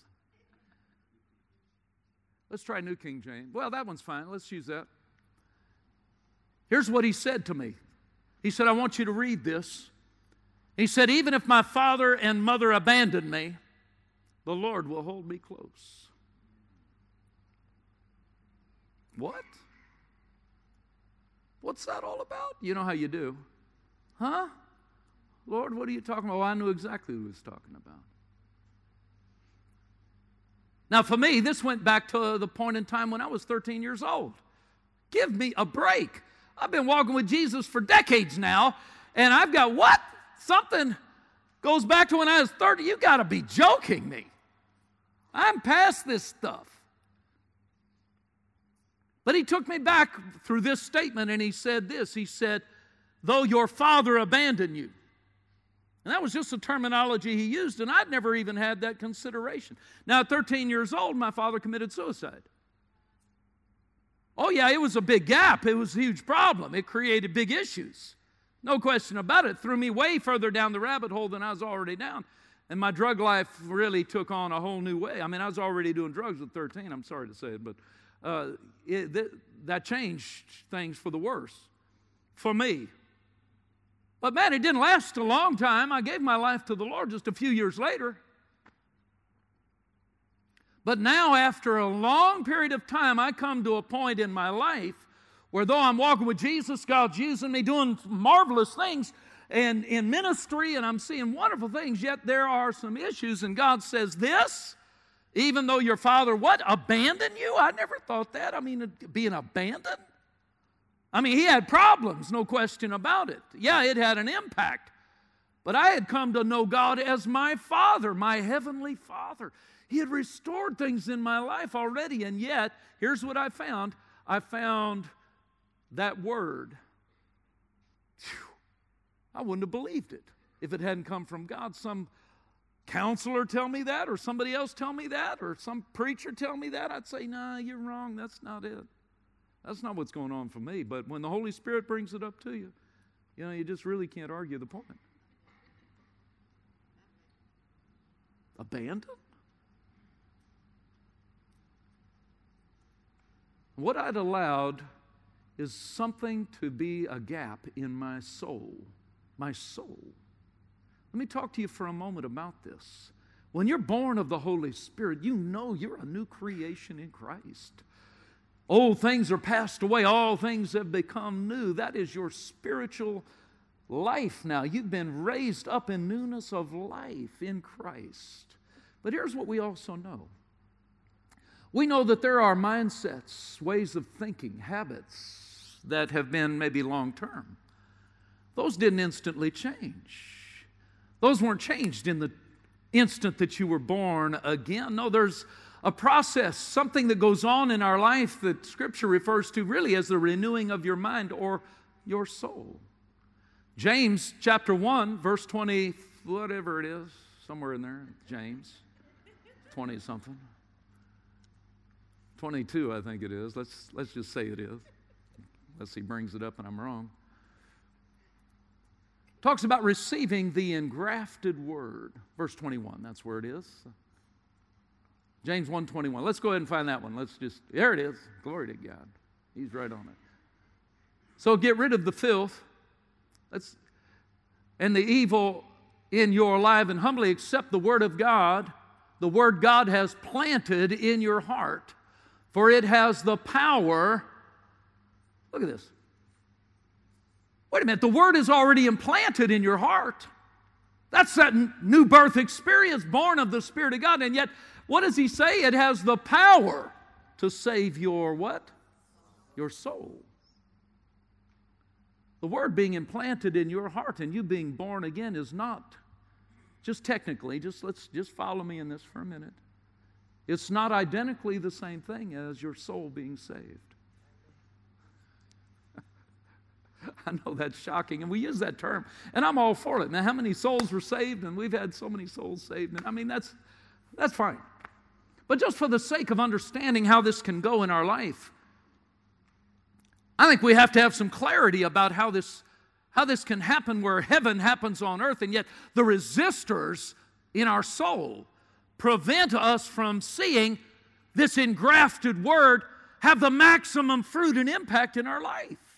Let's try New King James. Well, that one's fine. Let's use that. Here's what he said to me. He said, I want you to read this. He said, Even if my father and mother abandon me, the Lord will hold me close. What? What's that all about? You know how you do. Huh? Lord, what are you talking about? Well, I knew exactly what he was talking about. Now, for me, this went back to the point in time when I was 13 years old. Give me a break. I've been walking with Jesus for decades now, and I've got what? Something goes back to when I was 30. You got to be joking me. I'm past this stuff. But he took me back through this statement and he said this He said, Though your father abandoned you. And that was just the terminology he used, and I'd never even had that consideration. Now, at 13 years old, my father committed suicide. Oh, yeah, it was a big gap. It was a huge problem. It created big issues. No question about it. Threw me way further down the rabbit hole than I was already down. And my drug life really took on a whole new way. I mean, I was already doing drugs at 13. I'm sorry to say it, but uh, it, th- that changed things for the worse for me. But man, it didn't last a long time. I gave my life to the Lord just a few years later. But now, after a long period of time, I come to a point in my life where though I'm walking with Jesus, God's using me doing marvelous things and in ministry, and I'm seeing wonderful things, yet there are some issues, and God says, This even though your father, what, abandoned you? I never thought that. I mean, being abandoned? I mean, he had problems, no question about it. Yeah, it had an impact. But I had come to know God as my Father, my Heavenly Father. He had restored things in my life already, and yet, here's what I found I found that word. I wouldn't have believed it if it hadn't come from God. Some counselor tell me that, or somebody else tell me that, or some preacher tell me that, I'd say, nah, you're wrong. That's not it. That's not what's going on for me. But when the Holy Spirit brings it up to you, you know, you just really can't argue the point. Abandon? What I'd allowed is something to be a gap in my soul. My soul. Let me talk to you for a moment about this. When you're born of the Holy Spirit, you know you're a new creation in Christ. Old things are passed away, all things have become new. That is your spiritual life now. You've been raised up in newness of life in Christ. But here's what we also know we know that there are mindsets, ways of thinking, habits that have been maybe long term. Those didn't instantly change. Those weren't changed in the instant that you were born again. No, there's a process, something that goes on in our life that Scripture refers to really as the renewing of your mind or your soul. James chapter 1, verse 20, whatever it is, somewhere in there, James, 20 something. 22, I think it is. Let's, let's just say it is. Unless he brings it up and I'm wrong talks about receiving the engrafted word. Verse 21, that's where it is. James 1:21. Let's go ahead and find that one. Let's just there it is. Glory to God. He's right on it. So get rid of the filth. Let's, and the evil in your life and humbly accept the Word of God, the Word God has planted in your heart, for it has the power. Look at this. Wait a minute, the Word is already implanted in your heart. That's that new birth experience born of the Spirit of God. And yet, what does he say? It has the power to save your what? Your soul. The word being implanted in your heart and you being born again is not just technically, just let's just follow me in this for a minute. It's not identically the same thing as your soul being saved. I know that's shocking, and we use that term, and I'm all for it. Now, how many souls were saved? And we've had so many souls saved, and I mean that's that's fine. But just for the sake of understanding how this can go in our life, I think we have to have some clarity about how this how this can happen where heaven happens on earth, and yet the resistors in our soul prevent us from seeing this engrafted word have the maximum fruit and impact in our life.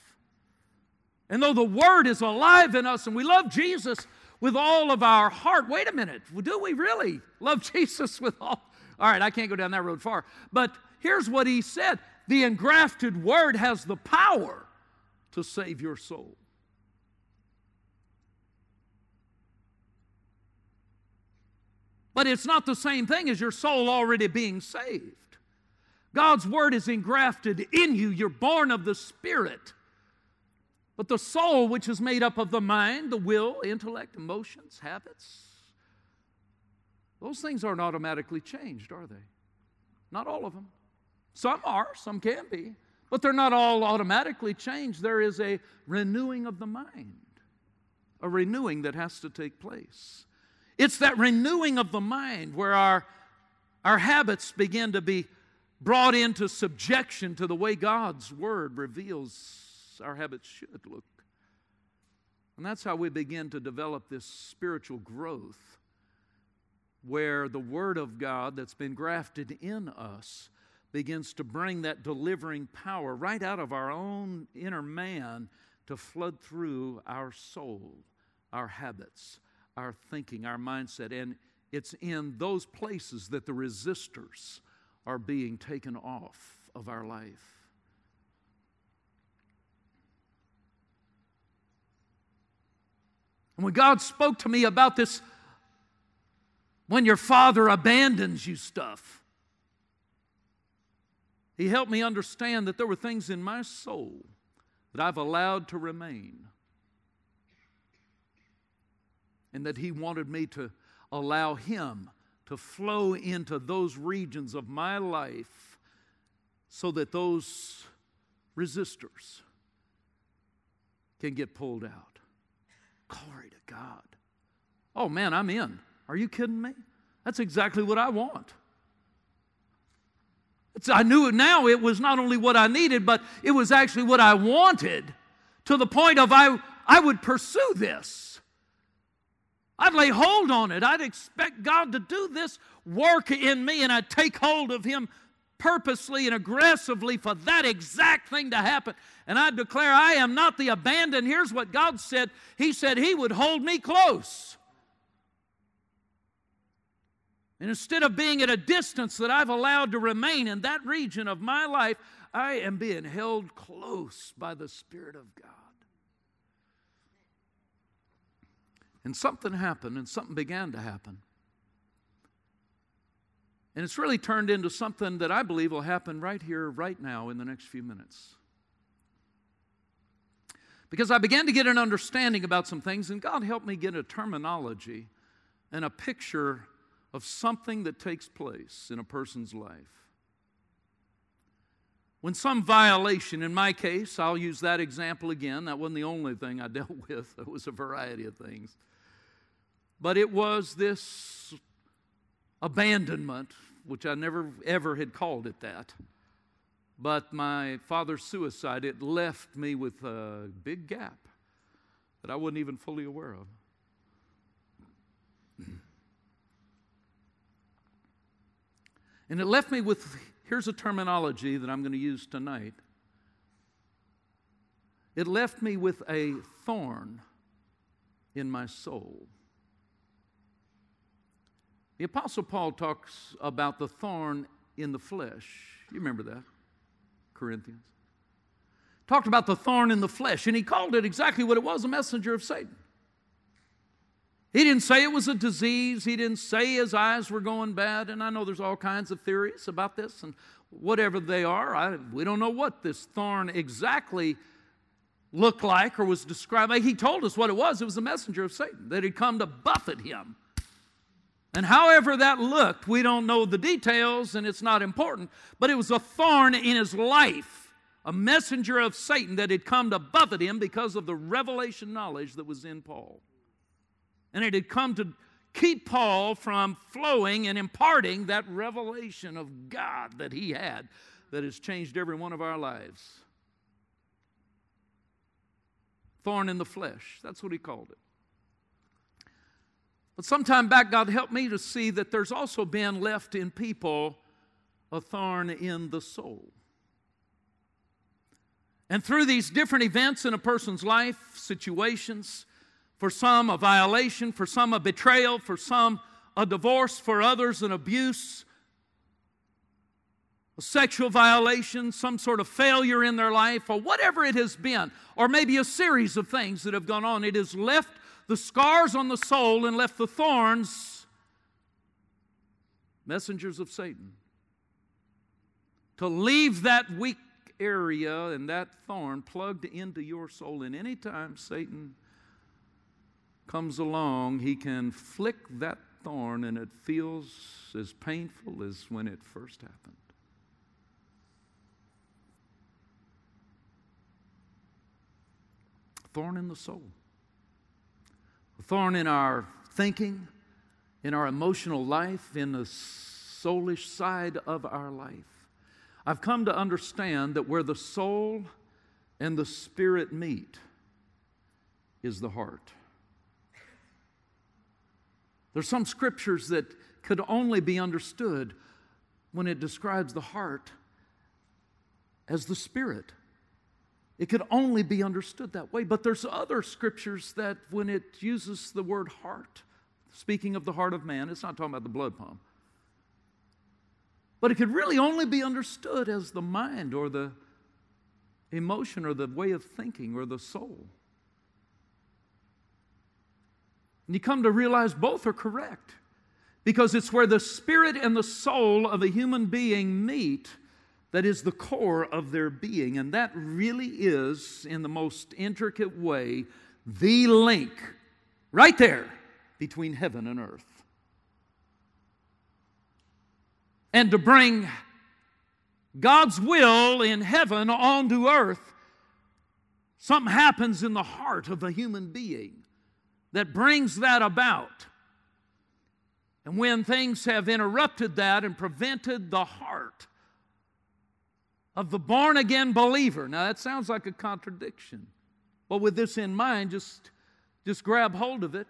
And though the Word is alive in us and we love Jesus with all of our heart, wait a minute, do we really love Jesus with all? All right, I can't go down that road far. But here's what he said the engrafted Word has the power to save your soul. But it's not the same thing as your soul already being saved. God's Word is engrafted in you, you're born of the Spirit. But the soul, which is made up of the mind, the will, intellect, emotions, habits, those things aren't automatically changed, are they? Not all of them. Some are, some can be, but they're not all automatically changed. There is a renewing of the mind, a renewing that has to take place. It's that renewing of the mind where our, our habits begin to be brought into subjection to the way God's Word reveals our habits should look. And that's how we begin to develop this spiritual growth where the Word of God that's been grafted in us begins to bring that delivering power right out of our own inner man to flood through our soul, our habits, our thinking, our mindset. And it's in those places that the resistors are being taken off of our life. And when God spoke to me about this, when your father abandons you stuff, He helped me understand that there were things in my soul that I've allowed to remain. And that He wanted me to allow Him to flow into those regions of my life so that those resistors can get pulled out. Glory to God. Oh man, I'm in. Are you kidding me? That's exactly what I want. It's, I knew now it was not only what I needed, but it was actually what I wanted to the point of I, I would pursue this. I'd lay hold on it. I'd expect God to do this work in me, and I'd take hold of Him purposely and aggressively for that exact thing to happen. And I declare, I am not the abandoned. Here's what God said He said He would hold me close. And instead of being at a distance that I've allowed to remain in that region of my life, I am being held close by the Spirit of God. And something happened, and something began to happen. And it's really turned into something that I believe will happen right here, right now, in the next few minutes. Because I began to get an understanding about some things, and God helped me get a terminology and a picture of something that takes place in a person's life. When some violation, in my case, I'll use that example again, that wasn't the only thing I dealt with, it was a variety of things. But it was this abandonment, which I never ever had called it that. But my father's suicide, it left me with a big gap that I wasn't even fully aware of. And it left me with here's a terminology that I'm going to use tonight. it left me with a thorn in my soul. The Apostle Paul talks about the thorn in the flesh. You remember that, Corinthians? Talked about the thorn in the flesh, and he called it exactly what it was a messenger of Satan. He didn't say it was a disease. He didn't say his eyes were going bad. And I know there's all kinds of theories about this, and whatever they are, I, we don't know what this thorn exactly looked like or was described. He told us what it was. It was a messenger of Satan that had come to buffet him. And however that looked, we don't know the details and it's not important, but it was a thorn in his life, a messenger of Satan that had come to buffet him because of the revelation knowledge that was in Paul. And it had come to keep Paul from flowing and imparting that revelation of God that he had that has changed every one of our lives. Thorn in the flesh, that's what he called it. But sometime back, God helped me to see that there's also been left in people a thorn in the soul. And through these different events in a person's life, situations, for some a violation, for some a betrayal, for some a divorce, for others an abuse, a sexual violation, some sort of failure in their life, or whatever it has been, or maybe a series of things that have gone on. It has left the scars on the soul and left the thorns, messengers of Satan, to leave that weak area and that thorn plugged into your soul. And anytime Satan comes along, he can flick that thorn and it feels as painful as when it first happened. Thorn in the soul thorn in our thinking, in our emotional life, in the soulish side of our life. I've come to understand that where the soul and the spirit meet is the heart. There's some scriptures that could only be understood when it describes the heart as the spirit. It could only be understood that way. But there's other scriptures that when it uses the word heart, speaking of the heart of man, it's not talking about the blood pump. But it could really only be understood as the mind or the emotion or the way of thinking or the soul. And you come to realize both are correct because it's where the spirit and the soul of a human being meet that is the core of their being. And that really is, in the most intricate way, the link right there between heaven and earth. And to bring God's will in heaven onto earth, something happens in the heart of a human being that brings that about. And when things have interrupted that and prevented the heart of the born again believer. Now that sounds like a contradiction. But with this in mind, just, just grab hold of it.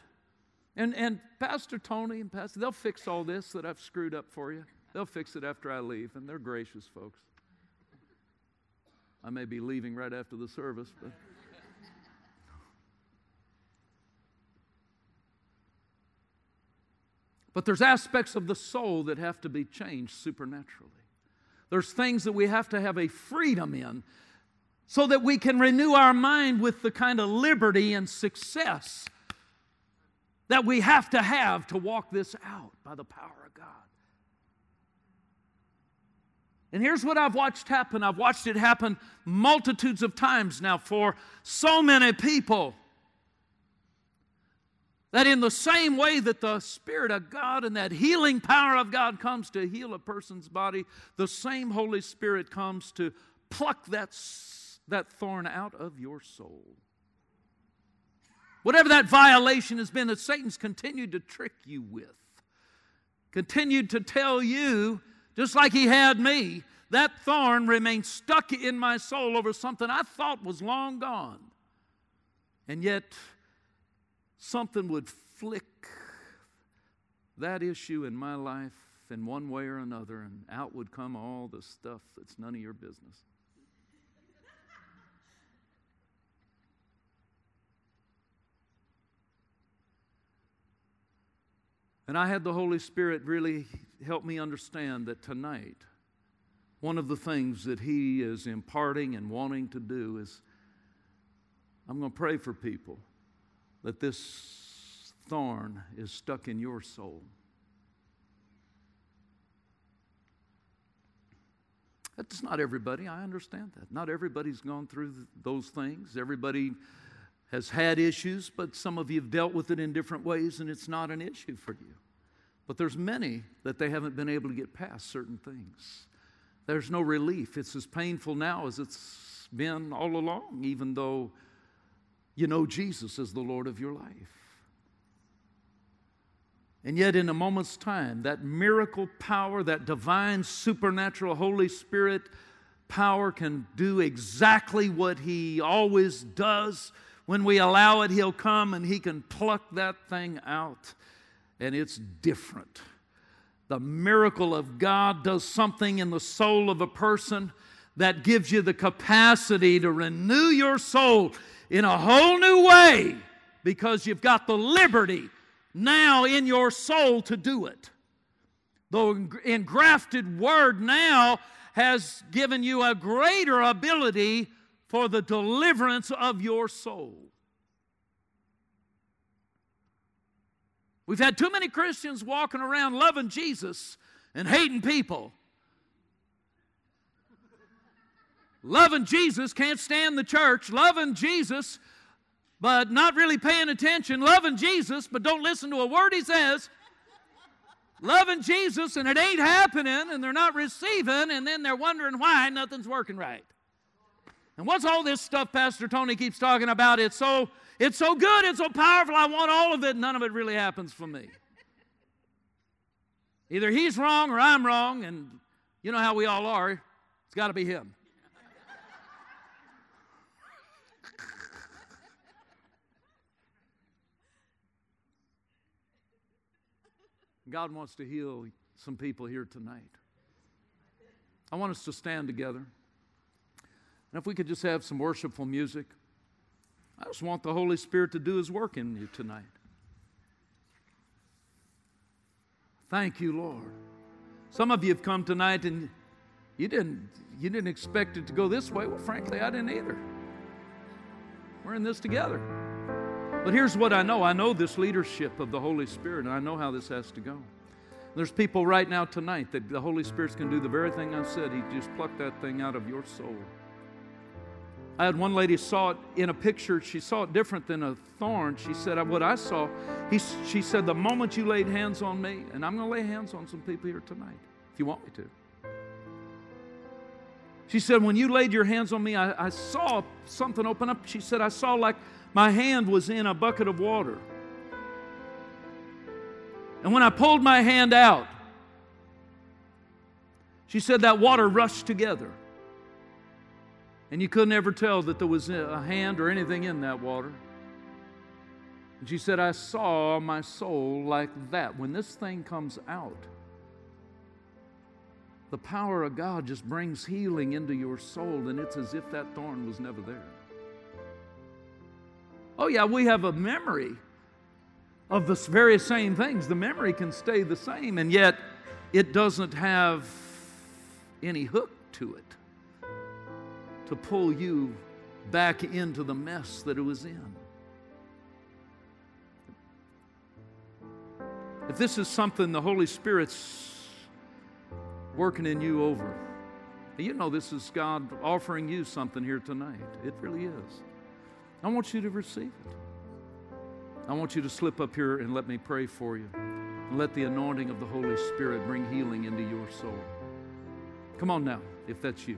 And, and Pastor Tony and Pastor, they'll fix all this that I've screwed up for you. They'll fix it after I leave, and they're gracious folks. I may be leaving right after the service, but. But there's aspects of the soul that have to be changed supernaturally. There's things that we have to have a freedom in so that we can renew our mind with the kind of liberty and success that we have to have to walk this out by the power of God. And here's what I've watched happen I've watched it happen multitudes of times now for so many people that in the same way that the Spirit of God and that healing power of God comes to heal a person's body, the same Holy Spirit comes to pluck that, that thorn out of your soul. Whatever that violation has been that Satan's continued to trick you with, continued to tell you, just like he had me, that thorn remains stuck in my soul over something I thought was long gone. And yet, something would flick that issue in my life in one way or another, and out would come all the stuff that's none of your business. and I had the Holy Spirit really help me understand that tonight, one of the things that He is imparting and wanting to do is I'm going to pray for people that this thorn is stuck in your soul. That's not everybody. I understand that. Not everybody's gone through those things. Everybody has had issues, but some of you have dealt with it in different ways and it's not an issue for you. But there's many that they haven't been able to get past certain things. There's no relief. It's as painful now as it's been all along, even though you know Jesus as the Lord of your life. And yet, in a moment's time, that miracle power, that divine, supernatural Holy Spirit power can do exactly what He always does. When we allow it, He'll come and He can pluck that thing out, and it's different. The miracle of God does something in the soul of a person that gives you the capacity to renew your soul in a whole new way because you've got the liberty now in your soul to do it. The engrafted word now has given you a greater ability for the deliverance of your soul. We've had too many Christians walking around loving Jesus and hating people. Loving Jesus, can't stand the church. Loving Jesus, but not really paying attention, loving Jesus, but don't listen to a word he says. loving Jesus, and it ain't happening, and they're not receiving, and then they're wondering why nothing's working right. And what's all this stuff Pastor Tony keeps talking about? It's so it's so good, it's so powerful, I want all of it, none of it really happens for me. Either he's wrong or I'm wrong, and you know how we all are. It's got to be him. God wants to heal some people here tonight. I want us to stand together. And if we could just have some worshipful music, I just want the Holy Spirit to do His work in you tonight. Thank you, Lord. Some of you have come tonight and you didn't, you didn't expect it to go this way. Well, frankly, I didn't either. We're in this together. But here's what I know I know this leadership of the Holy Spirit, and I know how this has to go. There's people right now tonight that the Holy Spirit's going to do the very thing I said. He just plucked that thing out of your soul. I had one lady saw it in a picture. She saw it different than a thorn. She said, What I saw, he, she said, the moment you laid hands on me, and I'm going to lay hands on some people here tonight, if you want me to. She said, When you laid your hands on me, I, I saw something open up. She said, I saw like my hand was in a bucket of water. And when I pulled my hand out, she said that water rushed together. And you couldn't ever tell that there was a hand or anything in that water. And she said, I saw my soul like that. When this thing comes out, the power of God just brings healing into your soul, and it's as if that thorn was never there. Oh, yeah, we have a memory of the very same things. The memory can stay the same, and yet it doesn't have any hook to it to pull you back into the mess that it was in. If this is something the Holy Spirit's working in you over, you know this is God offering you something here tonight. It really is. I want you to receive it. I want you to slip up here and let me pray for you. Let the anointing of the Holy Spirit bring healing into your soul. Come on now, if that's you.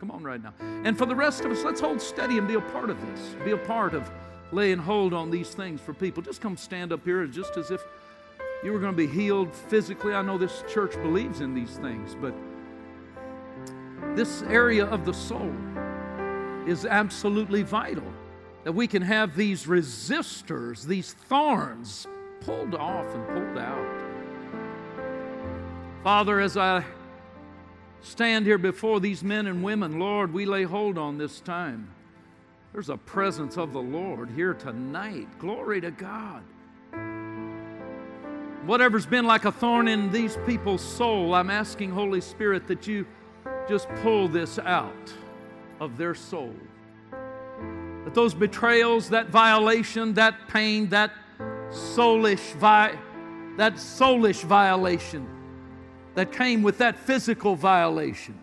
Come on right now. And for the rest of us, let's hold steady and be a part of this. Be a part of laying hold on these things for people. Just come stand up here just as if you were going to be healed physically. I know this church believes in these things, but this area of the soul is absolutely vital that we can have these resistors, these thorns pulled off and pulled out. Father, as I stand here before these men and women, Lord, we lay hold on this time. There's a presence of the Lord here tonight. Glory to God. whatever's been like a thorn in these people's soul, I'm asking, Holy Spirit, that you just pull this out of their soul. That those betrayals, that violation, that pain, that soulish, vi- that soulish violation that came with that physical violation.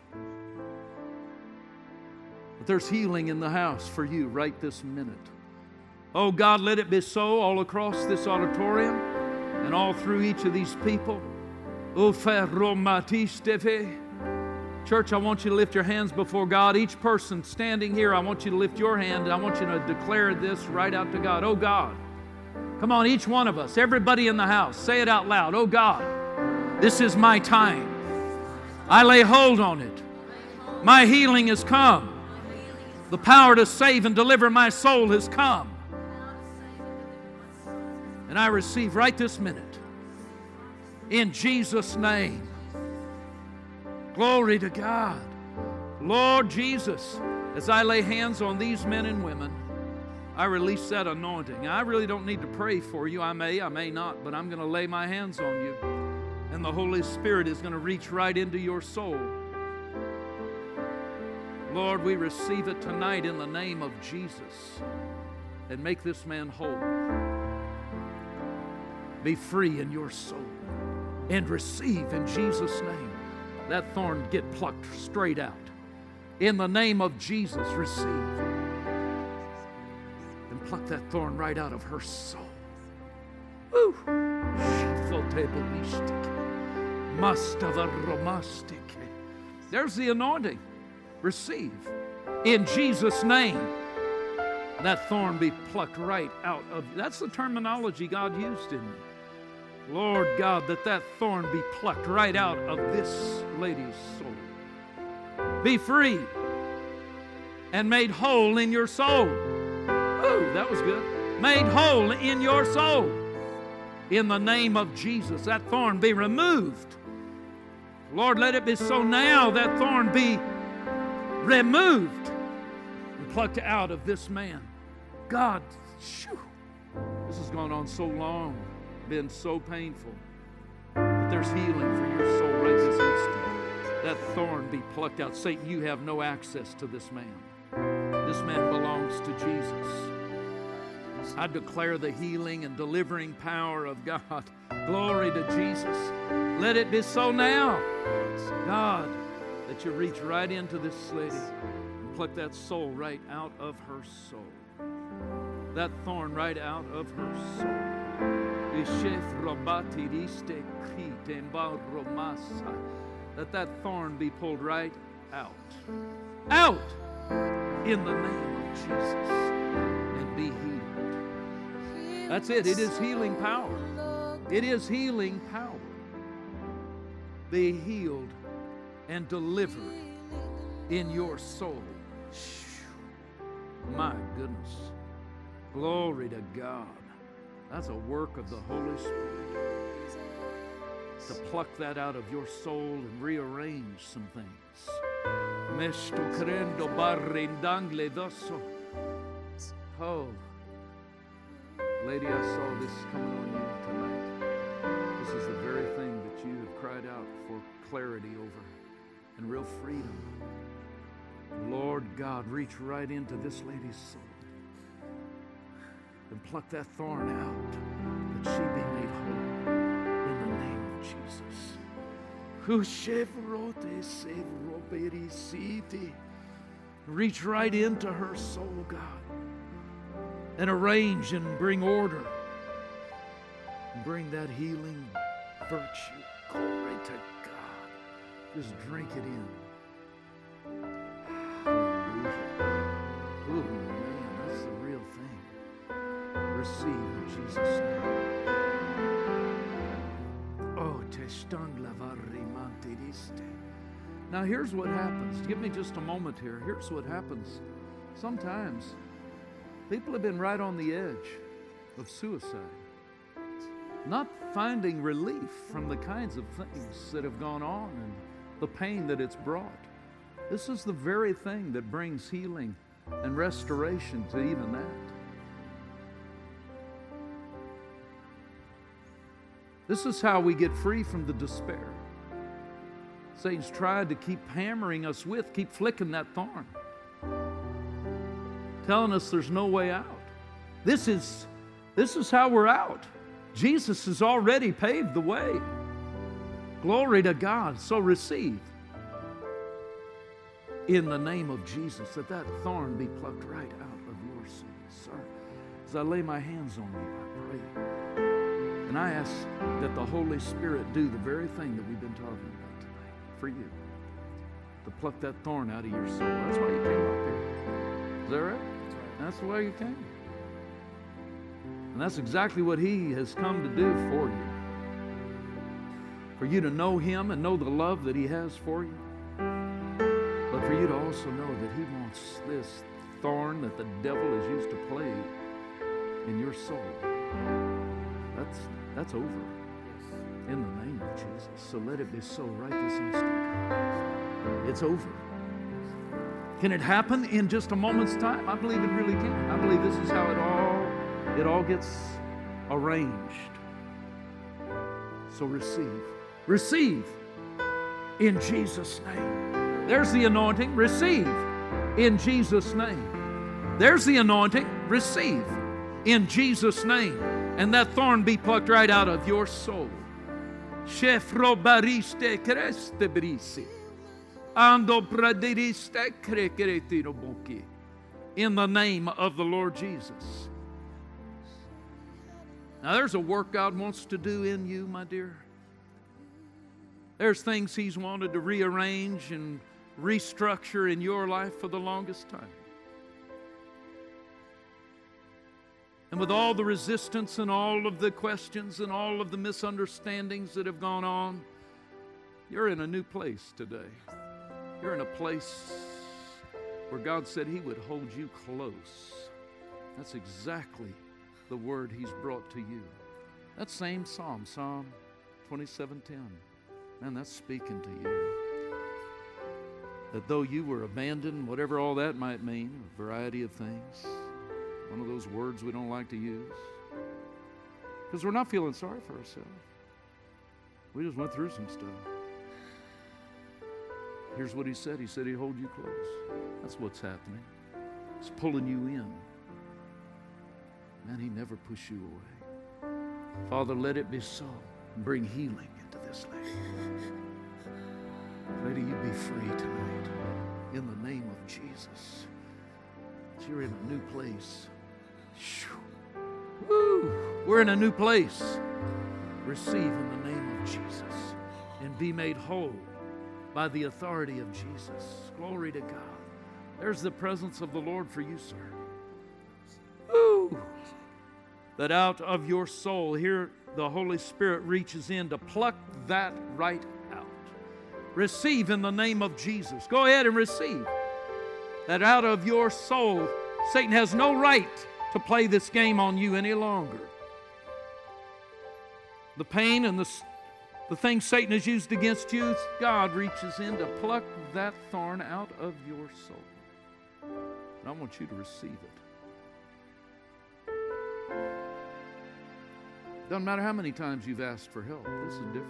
But there's healing in the house for you right this minute. Oh God, let it be so all across this auditorium and all through each of these people. Church, I want you to lift your hands before God. Each person standing here, I want you to lift your hand and I want you to declare this right out to God. Oh God, come on, each one of us, everybody in the house, say it out loud. Oh God, this is my time. I lay hold on it. My healing has come. The power to save and deliver my soul has come. And I receive right this minute. In Jesus' name. Glory to God. Lord Jesus, as I lay hands on these men and women, I release that anointing. I really don't need to pray for you. I may, I may not, but I'm going to lay my hands on you. And the Holy Spirit is going to reach right into your soul. Lord, we receive it tonight in the name of Jesus and make this man whole. Be free in your soul and receive in Jesus' name that thorn get plucked straight out. In the name of Jesus, receive. And pluck that thorn right out of her soul. There's the anointing. Receive. In Jesus' name, that thorn be plucked right out of. That's the terminology God used in. Lord God, that that thorn be plucked right out of this lady's soul. Be free and made whole in your soul. Oh, that was good. Made whole in your soul. In the name of Jesus, that thorn be removed. Lord, let it be so now that thorn be removed and plucked out of this man. God, shoo, this has gone on so long been so painful. But there's healing for your soul right this instant. That thorn be plucked out. Satan, you have no access to this man. This man belongs to Jesus. I declare the healing and delivering power of God. Glory to Jesus. Let it be so now. God, that you reach right into this lady and pluck that soul right out of her soul. That thorn right out of her soul. Let that thorn be pulled right out. Out! In the name of Jesus. And be healed. That's it. It is healing power. It is healing power. Be healed and delivered in your soul. My goodness. Glory to God. That's a work of the Holy Spirit. To pluck that out of your soul and rearrange some things. Oh, lady, I saw this coming on you tonight. This is the very thing that you have cried out for clarity over and real freedom. Lord God, reach right into this lady's soul and pluck that thorn out, that she be made whole in the name of Jesus. Reach right into her soul, God, and arrange and bring order. And bring that healing virtue. Glory to God. Just drink it in. Receive in Jesus' name. Oh, now here's what happens. Give me just a moment here. Here's what happens. Sometimes people have been right on the edge of suicide, not finding relief from the kinds of things that have gone on and the pain that it's brought. This is the very thing that brings healing and restoration to even that. This is how we get free from the despair. Satan's tried to keep hammering us with, keep flicking that thorn, telling us there's no way out. This is, this is how we're out. Jesus has already paved the way. Glory to God. So receive in the name of Jesus that that thorn be plucked right out of your soul. Sir, as I lay my hands on you, I pray. And I ask that the Holy Spirit do the very thing that we've been talking about tonight for you to pluck that thorn out of your soul. That's why you came up here. Is that right? That's right. That's why you came. And that's exactly what He has come to do for you. For you to know Him and know the love that He has for you. But for you to also know that He wants this thorn that the devil has used to play in your soul. That's, that's over. In the name of Jesus. So let it be so right this instant. It's over. Can it happen in just a moment's time? I believe it really can. I believe this is how it all it all gets arranged. So receive. Receive in Jesus' name. There's the anointing. Receive in Jesus' name. There's the anointing. Receive in Jesus' name. And that thorn be plucked right out of your soul. Brisi. Ando boki. In the name of the Lord Jesus. Now, there's a work God wants to do in you, my dear. There's things He's wanted to rearrange and restructure in your life for the longest time. And with all the resistance and all of the questions and all of the misunderstandings that have gone on, you're in a new place today. You're in a place where God said He would hold you close. That's exactly the word He's brought to you. That same psalm, Psalm 27:10, man, that's speaking to you. That though you were abandoned, whatever all that might mean, a variety of things, one of those words we don't like to use, because we're not feeling sorry for ourselves. We just went through some stuff. Here's what he said. He said he'd hold you close. That's what's happening. He's pulling you in. Man, he never push you away. Father, let it be so. Bring healing into this lady. Lady, you be free tonight. In the name of Jesus. You're in a new place. Woo! We're in a new place. Receive in the name of Jesus and be made whole by the authority of Jesus. Glory to God. There's the presence of the Lord for you, sir. Woo! That out of your soul, here the Holy Spirit reaches in to pluck that right out. Receive in the name of Jesus. Go ahead and receive. That out of your soul, Satan has no right to play this game on you any longer. The pain and the, the things Satan has used against you, God reaches in to pluck that thorn out of your soul. And I want you to receive it. Doesn't matter how many times you've asked for help, this is different.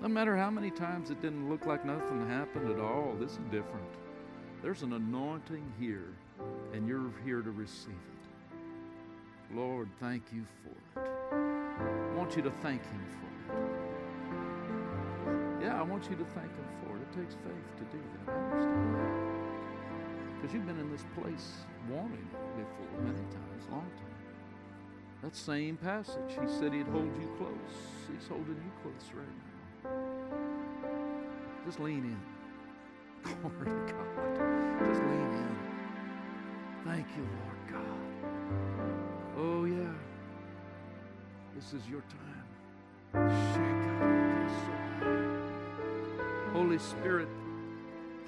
Doesn't matter how many times it didn't look like nothing happened at all, this is different. There's an anointing here, and you're here to receive it. Lord, thank you for it. I want you to thank Him for it. Yeah, I want you to thank Him for it. It takes faith to do that. I understand that. Because you've been in this place wanting it before many times, long time. That same passage, He said He'd hold you close. He's holding you close right now. Just lean in. Glory to God. Just lean in. Thank you, Lord God. Oh, yeah. This is your time. Holy Spirit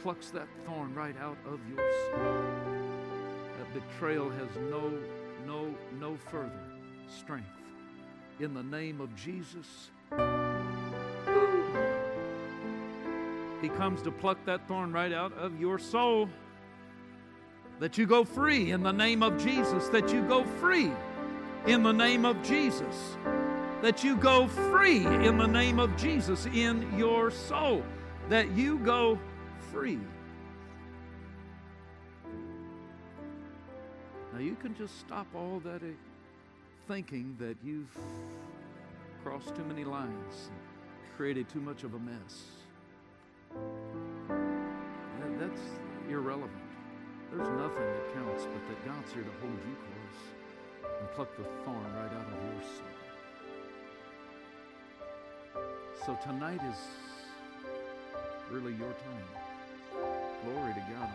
plucks that thorn right out of your soul. That betrayal has no, no, no further strength. In the name of Jesus. He comes to pluck that thorn right out of your soul. That you go free in the name of Jesus. That you go free in the name of Jesus. that you go free in the name of Jesus in your soul. That you go free. Now you can just stop all that thinking that you've crossed too many lines, created too much of a mess. That's irrelevant. There's nothing that counts but that God's here to hold you close and pluck the thorn right out of your soul. So tonight is really your time. Glory to God.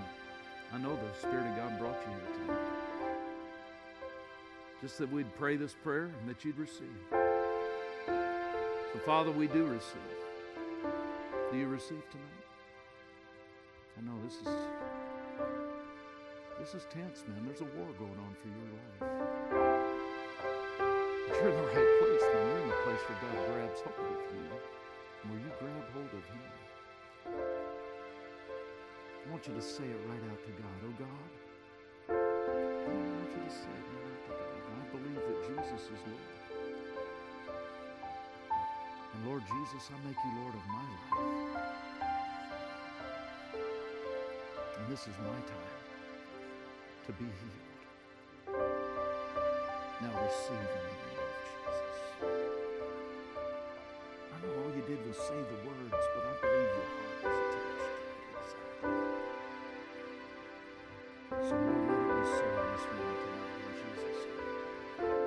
I know the Spirit of God brought you here tonight. Just that we'd pray this prayer and that you'd receive. So, Father, we do receive. Do you receive tonight? I know this is this is tense, man. There's a war going on for your life. But you're in the right place, man. You're in the place where God grabs hold of you, and where you grab hold of Him. I want you to say it right out to God. Oh God, I want you to say it right out to God. I believe that Jesus is Lord. And Lord Jesus, I make you Lord of my life. And this is my time to be healed. Now receive in the name of Jesus. I know all you did was say the words, but I believe your heart was attached to it exactly. So Lord, let it be so in this room tonight in Jesus' name.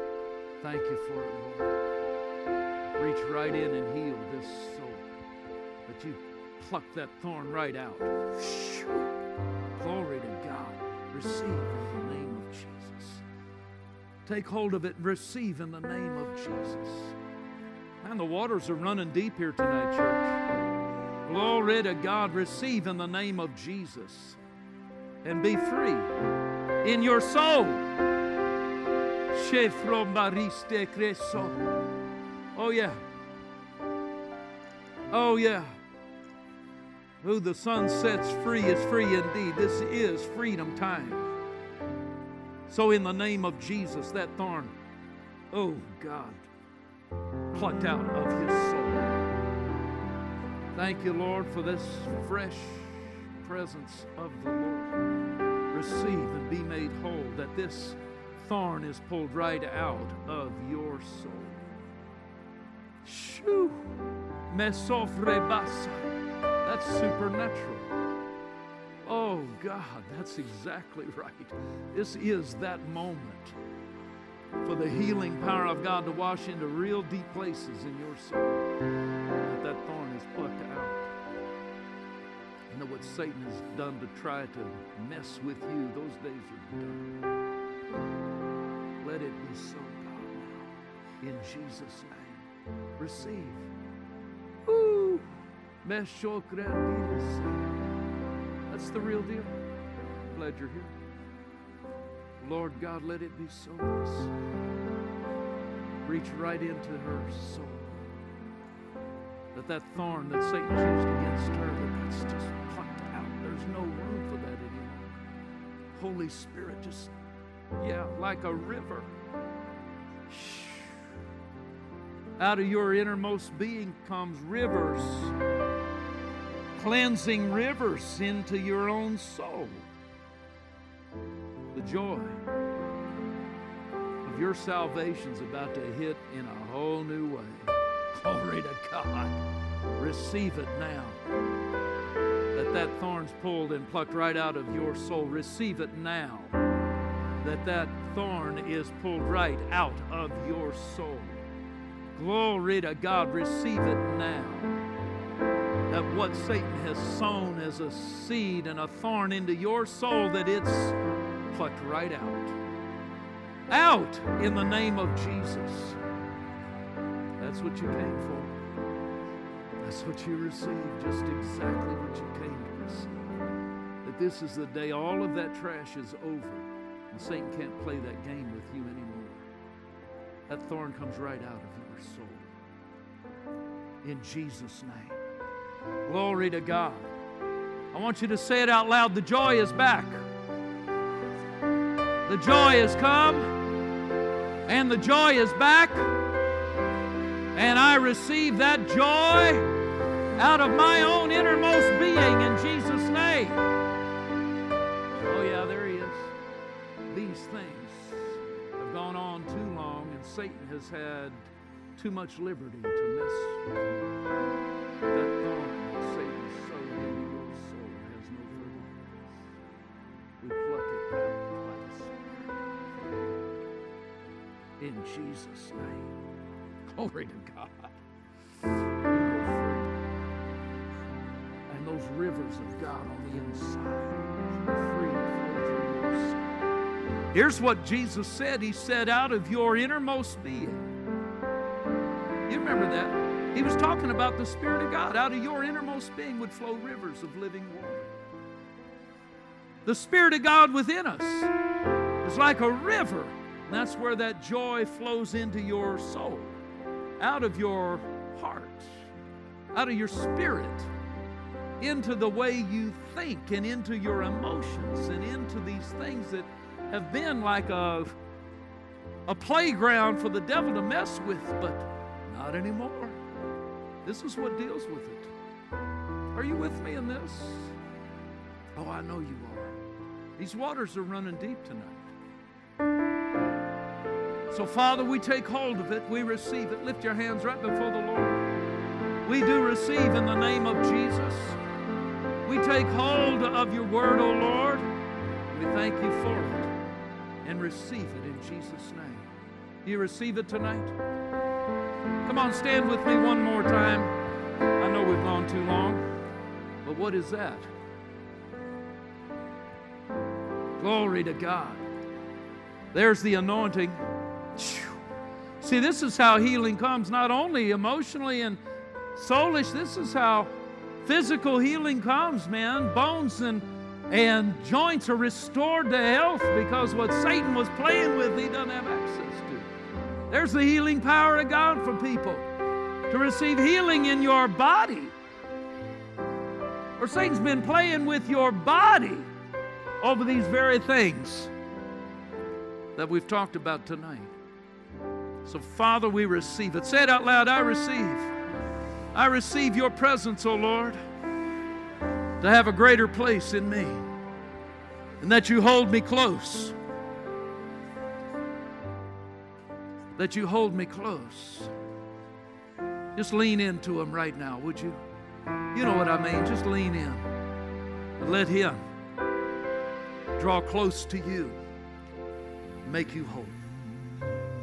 Thank you for it, Lord. Reach right in and heal this soul. That you pluck that thorn right out. Glory to God. Receive in the name of Jesus. Take hold of it and receive in the name of Jesus. Man, the waters are running deep here tonight, church. Glory to God. Receive in the name of Jesus. And be free in your soul. Oh, yeah. Oh, yeah. Who the Son sets free is free indeed. This is freedom time. So, in the name of Jesus, that thorn, oh God, plucked out of his soul. Thank you, Lord, for this fresh presence of the Lord. Receive and be made whole, that this thorn is pulled right out of your soul. Shoo! Mesofre basa. That's supernatural. Oh, God, that's exactly right. This is that moment for the healing power of God to wash into real deep places in your soul. That that thorn is plucked out. You know what Satan has done to try to mess with you? Those days are done. Let it be so, God, now. In Jesus' name. Receive. That's the real deal. Glad you're here. Lord God, let it be so. Reach right into her soul. That that thorn that Satan used against her, that that's just plucked out. There's no room for that anymore. Holy Spirit, just, yeah, like a river. Out of your innermost being comes rivers, cleansing rivers into your own soul. The joy of your salvation's about to hit in a whole new way. Glory to God. Receive it now. That that thorn's pulled and plucked right out of your soul. Receive it now. That that thorn is pulled right out of your soul. Glory to God. Receive it now. That what Satan has sown as a seed and a thorn into your soul, that it's plucked right out. Out in the name of Jesus. That's what you came for. That's what you received, just exactly what you came to receive. That this is the day all of that trash is over and Satan can't play that game with you anymore. That thorn comes right out of your soul. In Jesus' name. Glory to God. I want you to say it out loud. The joy is back. The joy has come, and the joy is back. And I receive that joy out of my own innermost being in Jesus' name. Oh, yeah, there he is. These things have gone on too long, and Satan has had too much liberty to mess that that Satan sowed into your soul has no. We pluck it out by the Spirit. In Jesus' name. Glory to God. And those rivers of God on the inside. Here's what Jesus said He said, out of your innermost being. You remember that? He was talking about the Spirit of God. Out of your innermost being would flow rivers of living water. The Spirit of God within us is like a river. That's where that joy flows into your soul, out of your heart, out of your spirit, into the way you think, and into your emotions, and into these things that have been like a, a playground for the devil to mess with, but not anymore. This is what deals with it. Are you with me in this? Oh, I know you are. These waters are running deep tonight. So, Father, we take hold of it. We receive it. Lift your hands right before the Lord. We do receive in the name of Jesus. We take hold of your word, O Lord. We thank you for it and receive it in Jesus' name. Do you receive it tonight? Come on, stand with me one more time. I know we've gone too long, but what is that? Glory to God. There's the anointing. See, this is how healing comes, not only emotionally and soulish, this is how physical healing comes, man. Bones and, and joints are restored to health because what Satan was playing with, he doesn't have access to. There's the healing power of God for people to receive healing in your body. Or Satan's been playing with your body over these very things that we've talked about tonight. So, Father, we receive it. Say it out loud I receive. I receive your presence, O oh Lord, to have a greater place in me, and that you hold me close. That you hold me close. Just lean into him right now, would you? You know what I mean. Just lean in and let him draw close to you, make you whole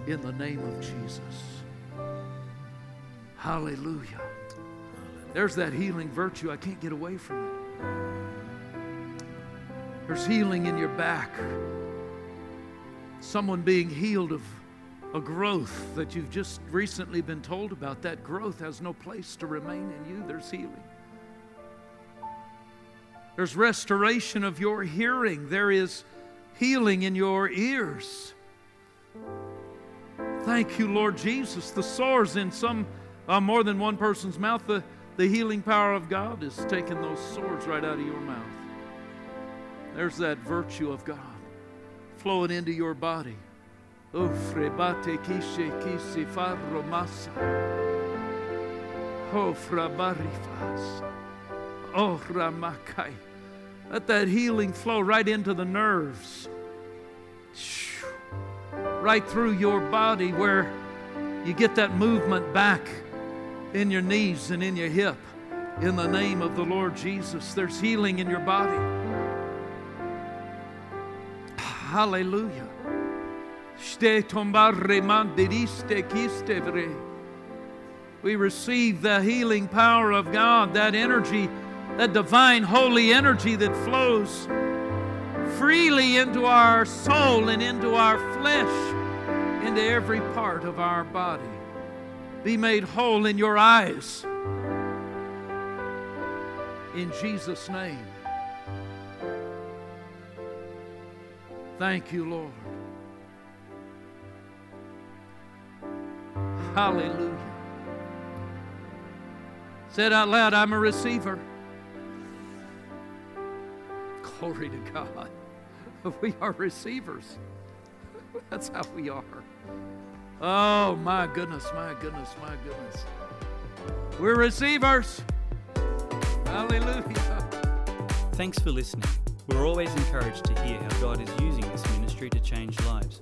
in the name of Jesus. Hallelujah. There's that healing virtue. I can't get away from it. There's healing in your back. Someone being healed of a growth that you've just recently been told about. That growth has no place to remain in you. There's healing. There's restoration of your hearing. There is healing in your ears. Thank you, Lord Jesus. The sores in some, uh, more than one person's mouth, the, the healing power of God is taking those sores right out of your mouth. There's that virtue of God flowing into your body. Oh, frebate kishe kisi farromasa. Oh, frabarifas. Oh, ramakai. Let that healing flow right into the nerves right through your body where you get that movement back in your knees and in your hip. In the name of the Lord Jesus, there's healing in your body. Hallelujah. We receive the healing power of God, that energy, that divine holy energy that flows freely into our soul and into our flesh, into every part of our body. Be made whole in your eyes. In Jesus' name. Thank you, Lord. Hallelujah. Said out loud, I'm a receiver. Glory to God. We are receivers. That's how we are. Oh, my goodness, my goodness, my goodness. We're receivers. Hallelujah. Thanks for listening. We're always encouraged to hear how God is using this ministry to change lives.